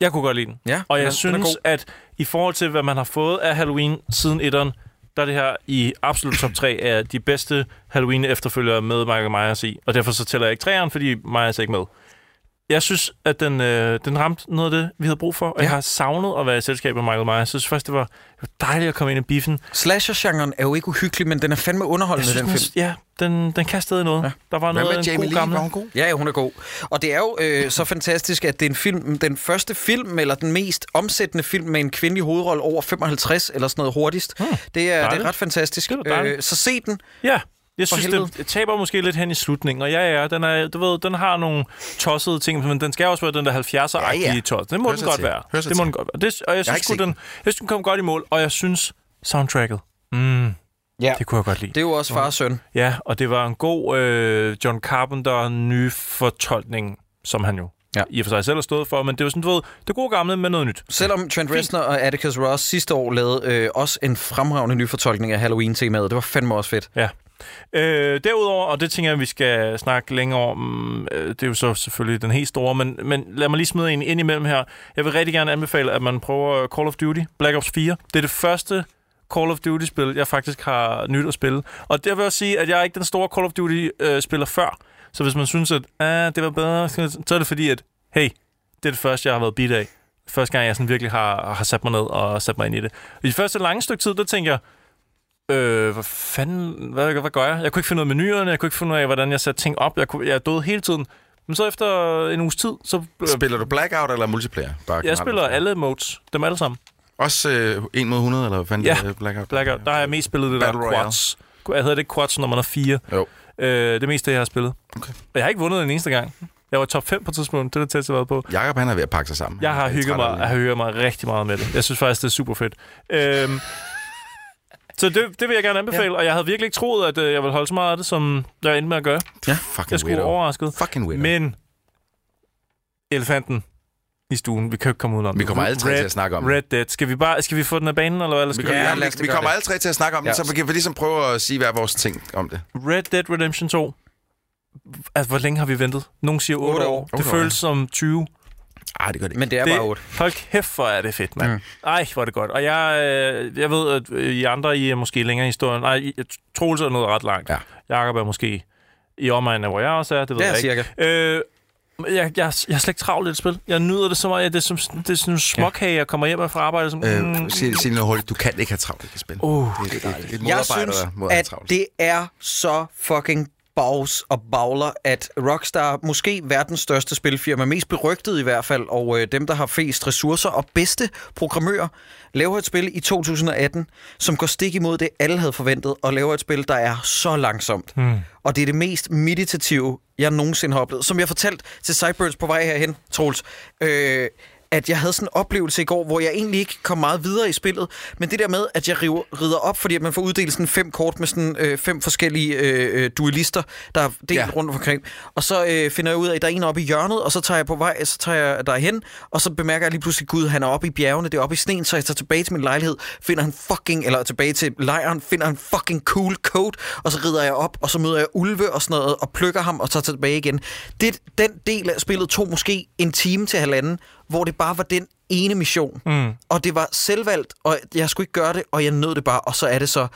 Jeg kunne godt lide den. Ja, Og jeg den- den er synes, god. at i forhold til, hvad man har fået af Halloween siden etteren, der er det her i absolut top 3 af de bedste Halloween-efterfølgere med Michael Myers i. Og derfor så tæller jeg ikke træeren, fordi Myers er ikke med. Jeg synes, at den, øh, den ramte noget af det, vi havde brug for. Og Ja. jeg har savnet at være i selskab med Michael Myers. Jeg synes først, det var, det var dejligt at komme ind i biffen. Slasher-genren er jo ikke uhyggelig, men den er fandme underholdende, synes, den den, film. ja, den, den kan stadig noget. Ja. Der var Hvad noget med Jamie god Lee? gammel... Var hun god? Ja, ja, hun er god. Og det er jo øh, så fantastisk, at det er en film, den første film, eller den mest omsættende film med en kvindelig hovedrolle over 55, eller sådan noget hurtigst. Hmm, det, er, det er ret fantastisk. Det er. Øh, så se den. Ja, jeg synes, det, taber måske lidt hen i slutningen. Og ja, ja, den, er, du ved, den har nogle tossede ting, men den skal også være den der 70'er-agtige Ja, ja, toss. Det må Hører den godt til. være. Sig Det må til. den godt være. Det, og jeg har synes, den, jeg synes, den kom godt i mål, og jeg synes, soundtracket, mm, Ja. det kunne jeg godt lide. Det er jo også far og søn. Ja, og det var en god øh, John Carpenter ny fortolkning, som han jo Ja. i og for sig selv har stået for, men det var sådan, du ved, det gode gamle med noget nyt. Selvom Trent Reznor og Atticus Ross sidste år lavede øh, også en fremragende ny fortolkning af Halloween-temaet. Det var fandme også fedt. Ja. Øh, derudover, og det tænker jeg, vi skal snakke længere om, øh, det er jo så selvfølgelig den helt store, men, men lad mig lige smide en ind imellem her. Jeg vil rigtig gerne anbefale, at man prøver Call of Duty, Black Ops 4. Det er det første Call of Duty-spil, jeg faktisk har nyt at spille. Og det vil også sige, at jeg er ikke den store Call of Duty-spiller før. Så hvis man synes, at ah, det var bedre, så er det fordi, at hey, det er det første, jeg har været bit af. Første gang, jeg sådan virkelig har, har sat mig ned og sat mig ind i det. I det første lange stykke tid, der tænker jeg, Øh, hvad fanden, hvad, hvad gør jeg? Jeg kunne ikke finde ud af menuerne, jeg kunne ikke finde ud af, hvordan jeg satte ting op. Jeg, kunne, jeg døde hele tiden. Men så efter en uges tid, så... Øh, Spiller du Blackout eller multiplayer? Bare jeg spiller alle modes, dem alle sammen. Også øh, 1 mod 100, eller hvad fanden Ja. det er, Blackout? Blackout. Der har jeg mest spillet det der Battle Royale. quads. Jeg hedder det ikke quads, når man er fire. Jo. Øh, det meste, jeg har spillet. Okay. Og jeg har ikke vundet en eneste gang. Jeg var top 5 på et tidspunkt. Det er det tætteste, jeg har på. Jakob, han er ved at pakke sig sammen. Jeg har hygget mig, jeg har hygget mig rigtig meget med det. Jeg synes faktisk, det er super fedt. Øhm, så det, det vil jeg gerne anbefale, ja. og jeg havde virkelig ikke troet, at øh, jeg ville holde så meget af det, som jeg endte med at gøre. Fucking Jeg skulle weirdo. overrasket. Fucking weirdo. Men elefanten i stuen, vi kan ikke komme udenom. Vi kommer alle tre Red, til at snakke om Red Dead. Skal vi, bare, skal vi få den af banen, eller hvad? Vi, skal kommer, Ja, ja, vi, vi kommer det. alle tre til at snakke om Ja. det, så vi kan vi ligesom prøve at sige hver vores ting om det. Red Dead Redemption 2. Altså, hvor længe har vi ventet? Nogle siger 8, Otte år. år. Det Otte år, føles som 20. Ej, det gør det ikke. Men det er Det- bare 8. Hold kæft, hvor er det fedt, mand. Mm. Ej, hvor er det godt. Og jeg, øh, jeg ved, at øh, I andre, I er måske længere i historien. Nej, Troels er nået ret langt. Ja. Jakob er måske i omegnen af, hvor jeg også er. Det ved Det er jeg ikke. cirka. Øh, jeg, jeg, jeg har slet ikke travlt i det spil. Jeg nyder det så meget. Det er, som, det er sådan en småkage, jeg kommer hjem fra arbejde. Som, Øh, mm, sig, sig noget hurtigt. Du kan ikke have travlt i det spil. uh, det, det, det, det er et Jeg synes, at det er så fucking bags og bagler, at Rockstar, måske verdens største spilfirma, mest berygtet i hvert fald, og øh, dem, der har flest ressourcer og bedste programmører, laver et spil i 2018, som går stik imod det, alle havde forventet, og laver et spil, der er så langsomt. Mm. Og det er det mest meditative, jeg nogensinde har oplevet. Som jeg fortalte til Cyberds på vej herhen, Troels, øh, at jeg havde sådan en oplevelse i går, hvor jeg egentlig ikke kom meget videre i spillet, men det der med, at jeg river, rider op, fordi at man får uddelt sådan fem kort med sådan øh, fem forskellige øh, øh, duelister, der er delt Ja. ja. rundt omkring, og så øh, finder jeg ud af, at der er en oppe i hjørnet, og så tager jeg på vej, så tager jeg derhen, og så bemærker jeg lige pludselig, gud, han er oppe i bjergene, det er oppe i sneen, så jeg tager tilbage til min lejlighed, finder han fucking, eller tilbage til lejren, finder han fucking cool coat, og så rider jeg op, og så møder jeg ulve og sådan noget, og plukker ham, og tager tilbage igen. Det, den del af spillet tog måske en time til halvanden, hvor det bare var den ene mission. Mm. Og det var selvvalgt, og jeg skulle ikke gøre det, og jeg nød det bare, og så er det så,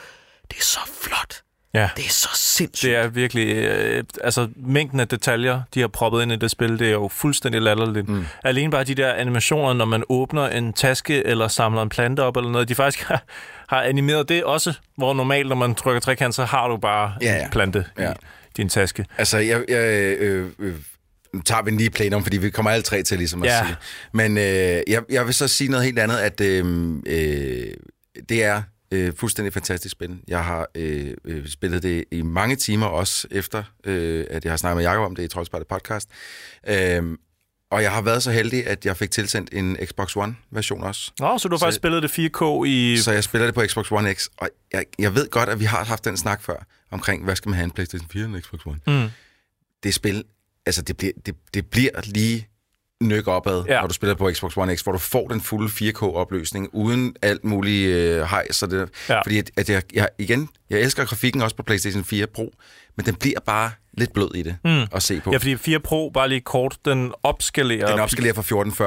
det er så flot. ja. Det er så sindssygt. Det er virkelig... Øh, altså, mængden af detaljer, de har proppet ind i det spil, det er jo fuldstændig latterligt. Mm. Alene bare de der animationer, når man åbner en taske eller samler en plante op eller noget, de faktisk har, har animeret det også, hvor normalt, når man trykker trekant, så har du bare Ja, ja. en plante Ja. i din taske. Altså, jeg, jeg, øh, øh, nu tager vi den lige plenum, fordi vi kommer alle tre til ligesom at Ja. sige. Men øh, jeg, jeg vil så sige noget helt andet, at øh, øh, det er øh, fuldstændig fantastisk spil. Jeg har øh, øh, spillet det i mange timer, også efter, øh, at jeg har snakket med Jacob om det i Troldspejlet podcast. Øh, og jeg har været så heldig, at jeg fik tilsendt en Xbox One-version også. Nå, så du har Så- faktisk spillet det 4K i... Så jeg spiller det på Xbox One X, og jeg, jeg ved godt, at vi har haft den snak før, omkring, hvad skal man have en PlayStation 4 eller en Xbox One? Mm. det spil, altså det bliver, det, det bliver lige nyk opad, Ja. når du spiller på Xbox One X, hvor du får den fulde 4K-opløsning, uden alt muligt øh, hej. Så det, ja. Fordi at, at jeg, jeg, igen, jeg elsker grafikken også på PlayStation 4 Pro, men den bliver bare lidt blød i det mm. at se på. Ja, fordi 4 Pro, bare lige kort, den opskalerer... Den opskalerer fra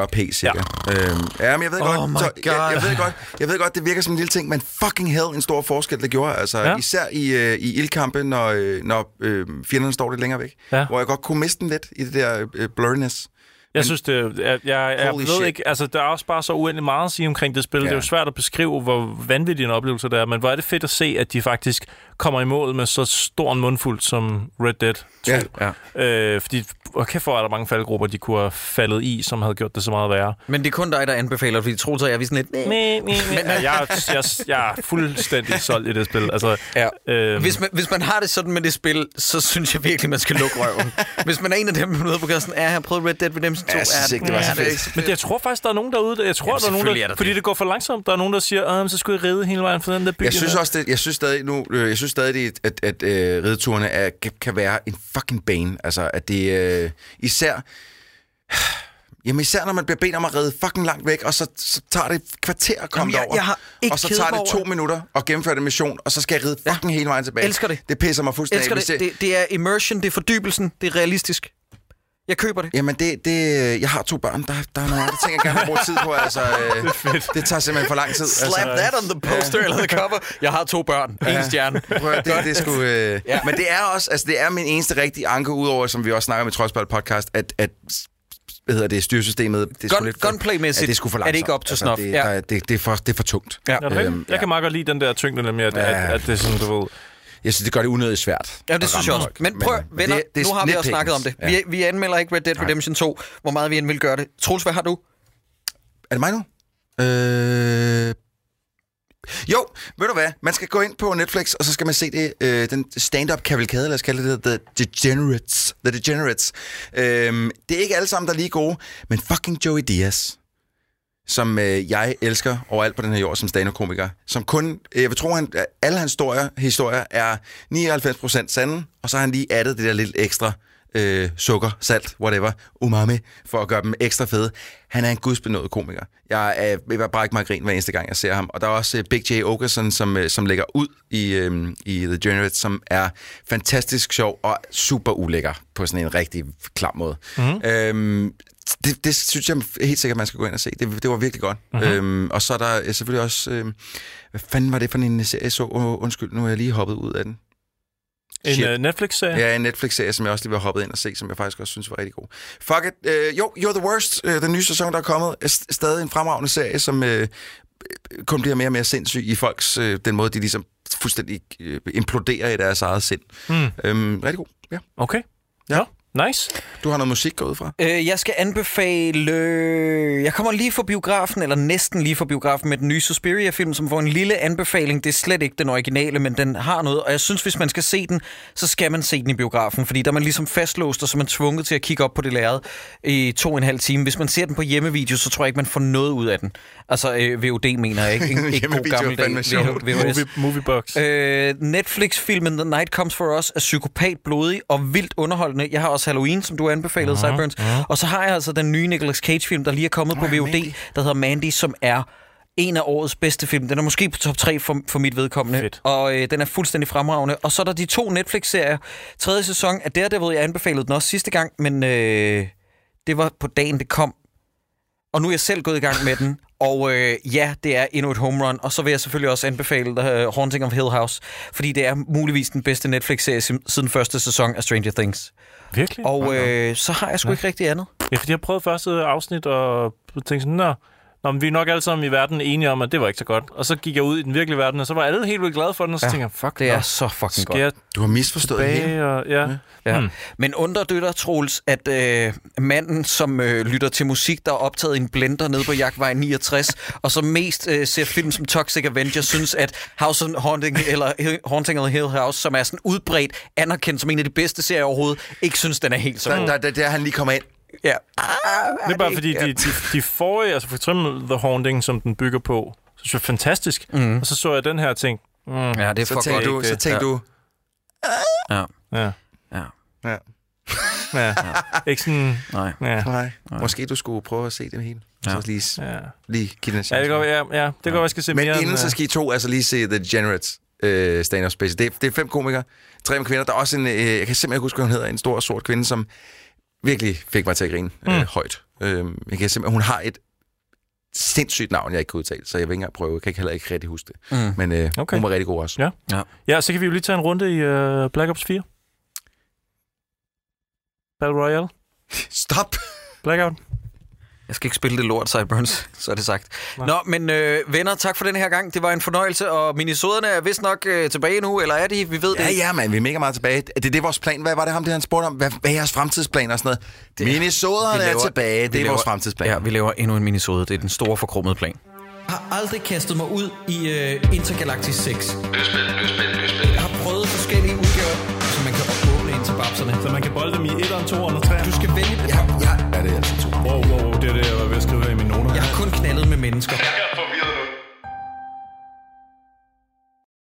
1440p cirka. Ja, øhm, ja men jeg ved Oh godt, så, jeg, jeg, ved godt, jeg ved godt, det virker som en lille ting, men fucking hell en stor forskel, det gjorde. Altså, Ja. ja. Især i, øh, i ildkampe, når, øh, når øh, fjenderne står lidt længere væk. Ja. Hvor jeg godt kunne miste den lidt i det der øh, blurriness. Jeg synes, det, jeg, jeg, jeg ved shit. ikke, altså der er også bare så uendelig meget at sige omkring det spil. Ja. Det er jo svært at beskrive, hvor vanvittig en oplevelse det er, men hvor er det fedt at se, at de faktisk kommer i mål med så stor en mundfuld som Red Dead 2. Ja. Ja. Øh, fordi, hvor kæft hvor er der mange faldgrupper, de kunne have faldet i, som havde gjort det så meget værre. Men det er kun dig, der anbefaler, fordi Troels og jeg er sådan lidt... Men, men, men, ja, jeg, jeg, jeg er fuldstændig solgt i det spil. Altså, Ja. øhm, Hvis man, hvis man har det sådan med det spil, så synes jeg virkelig, man skal lukke røven. hvis man er en af dem, der er på gaden, er jeg har prøvet Red Dead Redemption 2. Ja, jeg synes er ikke, det var så fedt. Men jeg tror faktisk, der er nogen derude, der, jeg tror, Jamen, der er nogen, der, er der fordi det. det går for langsomt, der er nogen, der siger, "Åh, men så skulle jeg ride hele vejen for den der by. Jeg synes også, det, jeg synes stadig nu, øh, jeg synes stadig, at, at, at øh, rideturene er, kan, være en fucking bane. Altså, at det øh, især... Jamen især når man bliver bedt om at ride fucking langt væk, og så, så tager det et kvarter at komme Jamen, jeg- derover. jeg har ikke og så tager det to over- minutter at gennemføre den mission, og så skal jeg ride fucking hele vejen tilbage. Elsker det. Det pisser mig fuldstændig. elsker det. Hvis det. Det er immersion, det er fordybelsen, det er realistisk. Jeg køber det. Jamen, det, det, jeg har to børn. Der, der er nogle andre ting, jeg gerne vil bruge tid på. Altså, øh, det, det tager simpelthen for lang tid. Slap altså, that on the poster eller the cover. Jeg har to børn. En stjerne. Prøv det, det skulle, øh, Ja. ja. Men det er også, altså det er min eneste rigtige anke, udover, som vi også snakker om i Trodsbold podcast, at, at hvad hedder det, styresystemet, det er sgu Gun- lidt for, gunplay-mæssigt ja, det er, sgu for er det ikke langsomt. up to altså, snuff. Det, Ja. der, det, det, er for, det er for tungt. Ja. Ja, er Øhm, jeg kan meget godt lide den der tyngde, nemlig, at, Ja. at, at det er sådan, du ved... Jeg synes, det gør det unødigt svært. Ja, det synes jeg også. Men prøv, øh, venner, det- det nu har vi også snakket om det. Ja. Vi, vi anmelder ikke Red Dead Redemption 2, hvor meget vi end vil gøre det. Troels, hvad har du? Er det mig nu? Øh, Ved du hvad? Man skal gå ind på Netflix, og så skal man se det, øh, den stand-up kavalkade, lad os kalde det, The Degenerates. The Degenerates. Øhm, det er ikke alle sammen, der er lige gode, men fucking Joey Diaz som øh, jeg elsker overalt på den her jord som stand-up-komiker, som kun, øh, jeg vil tro, han, alle hans historier, historier er 99% sande, og så har han lige addet det der lidt ekstra øh, sukker, salt, whatever, umami, for at gøre dem ekstra fede. Han er en gudsbenået komiker. Jeg er ved at brække mig grin hver eneste gang, jeg ser ham. Og der er også øh, Big J. Okerson, som, øh, som lægger ud i, øh, i The Generate, som er fantastisk sjov og super ulækker på sådan en rigtig klam måde. Mm-hmm. Øhm, det, det synes jeg helt sikkert, man skal gå ind og se. Det, det var virkelig godt. Mm-hmm. Øhm, og så er der øh, selvfølgelig også... Øh, hvad fanden var det for en serie, så? Uh, undskyld, nu er jeg lige hoppet ud af den. En uh, Netflix-serie? Ja, en Netflix-serie, som jeg også lige var hoppet ind og se, som jeg faktisk også synes var rigtig god. Fuck it. Uh, jo, You're the Worst, uh, den nye sæson, der er kommet, er stadig en fremragende serie, som uh, kun bliver mere og mere sindssyg i folks... Uh, den måde, de ligesom fuldstændig uh, imploderer i deres eget sind. Mm. Um, rigtig god, ja. Okay. Ja. ja. Nice. Du har noget musik gået fra? Øh, jeg skal anbefale... Jeg kommer lige fra biografen, eller næsten lige fra biografen, med den nye Suspiria-film, som får en lille anbefaling. Det er slet ikke den originale, men den har noget. Og jeg synes, hvis man skal se den, så skal man se den i biografen, fordi der er man ligesom fastlåst, og så er man tvunget til at kigge op på det lærred i to og en halv time. Hvis man ser den på hjemmevideo, så tror jeg ikke, man får noget ud af den. Altså, øh, VOD mener jeg ikke. Ikke, ikke god gammel dag. Movie, Moviebox. Øh, Netflix-filmen The Night Comes For Us er psykopat blodig og vildt underholdende. Jeg har også Halloween, som du anbefalede, uh-huh, Cyburns. Uh-huh. Og så har jeg altså den nye Nicolas Cage-film, der lige er kommet på VOD, Mandy. der hedder Mandy, som er en af årets bedste film. Den er måske på top 3 for, for mit vedkommende. Fedt. Og øh, den er fuldstændig fremragende. Og så er der de to Netflix-serier. Tredje sæson af Daredevil, jeg anbefalede den også sidste gang, men øh, det var på dagen, det kom. Og nu er jeg selv gået i gang med den. Og øh, ja, det er endnu et home run. Og så vil jeg selvfølgelig også anbefale uh, Haunting of Hill House, fordi det er muligvis den bedste Netflix-serie siden første sæson af Stranger Things. Virkelig? Og øh, så har jeg sgu ja. ikke rigtig andet. Ja, fordi jeg prøvede første afsnit og tænkte sådan, Nå, Nå, men vi er nok alle sammen i verden enige om, at det var ikke så godt. Og så gik jeg ud i den virkelige verden, og så var alle helt vildt glade for den, og så ja, tænkte jeg, fuck, det er nå, så fucking godt. Du har misforstået det hele. Og, ja. ja. Ja. Hmm. Men undrer du dig, Troels, at øh, manden, som øh, lytter til musik, der er optaget i en blender nede på Jagtvej 69, og som mest øh, ser film som Toxic Avenger, synes, at House of Haunting, eller Haunting of Hill House, som er sådan udbredt, anerkendt som en af de bedste serier overhovedet, ikke synes, den er helt så Der, der, der, der han lige kommer ind. Ja. Ah, det er bare fordi, de, de, de forrige, altså for eksempel The Haunting, som den bygger på, så synes jeg fantastisk. Mm. Og så så jeg den her ting. Mm, ja, det er så for tænkte godt. Du, så tænkte ja. du... Ja. Ja. Ja. Ja. ja. Ikke sådan... Nej. Ja. Nej. Måske du skulle prøve at se det hele. Ja. Så lige, Ja. lige give den en chance. Ja, det går, ja, ja, det går, jeg skal se Men mere. inden end, så øh, skal I to altså lige se The Degenerates øh, stand-up special. Det er, det er fem komikere, tre med kvinder. Der er også en, øh, jeg kan simpelthen ikke huske, hvad hun hedder, en stor sort kvinde, som virkelig fik mig til at grine øh, Mm. højt. Øh, jeg kan simpelthen, hun har et sindssygt navn, jeg ikke kan udtale, så jeg vil ikke engang prøve. Jeg kan ikke heller ikke rigtig huske det. Mm. Men øh, Okay. hun var rigtig god også. Ja. Ja. Ja, så kan vi jo lige tage en runde i uh, Black Ops 4. Battle Royale. Stop! Blackout. Jeg skal ikke spille det lort, Cyburns, så er det sagt. Nå, men øh, venner, tak for den her gang. Det var en fornøjelse, og minisoderne er vist nok øh, tilbage nu, eller er de? Vi ved det Ja, ja, mand, vi er mega meget tilbage. Det er det vores plan. Hvad var det ham, det han spurgte om? Hvad, hvad er jeres fremtidsplan og sådan noget? Det- Minisoderne vi er laver- tilbage. Det er laver- vores fremtidsplan. Ja, vi laver endnu en minisode. Det er den store forkrummede plan. har aldrig kastet mig ud i øh, Intergalactic 6. Jeg har prøvet forskellige udgaver, så man kan åbne ind til babserne. Så man kan bolde dem i 1'eren, 2'eren og 3'eren. Du skal vælge det. Ja, ja, ja, det er altså to. Wow, wow, wow, det er det, jeg var ved at skrive her i mine noter. Jeg har kun knaldet med mennesker. Jeg er.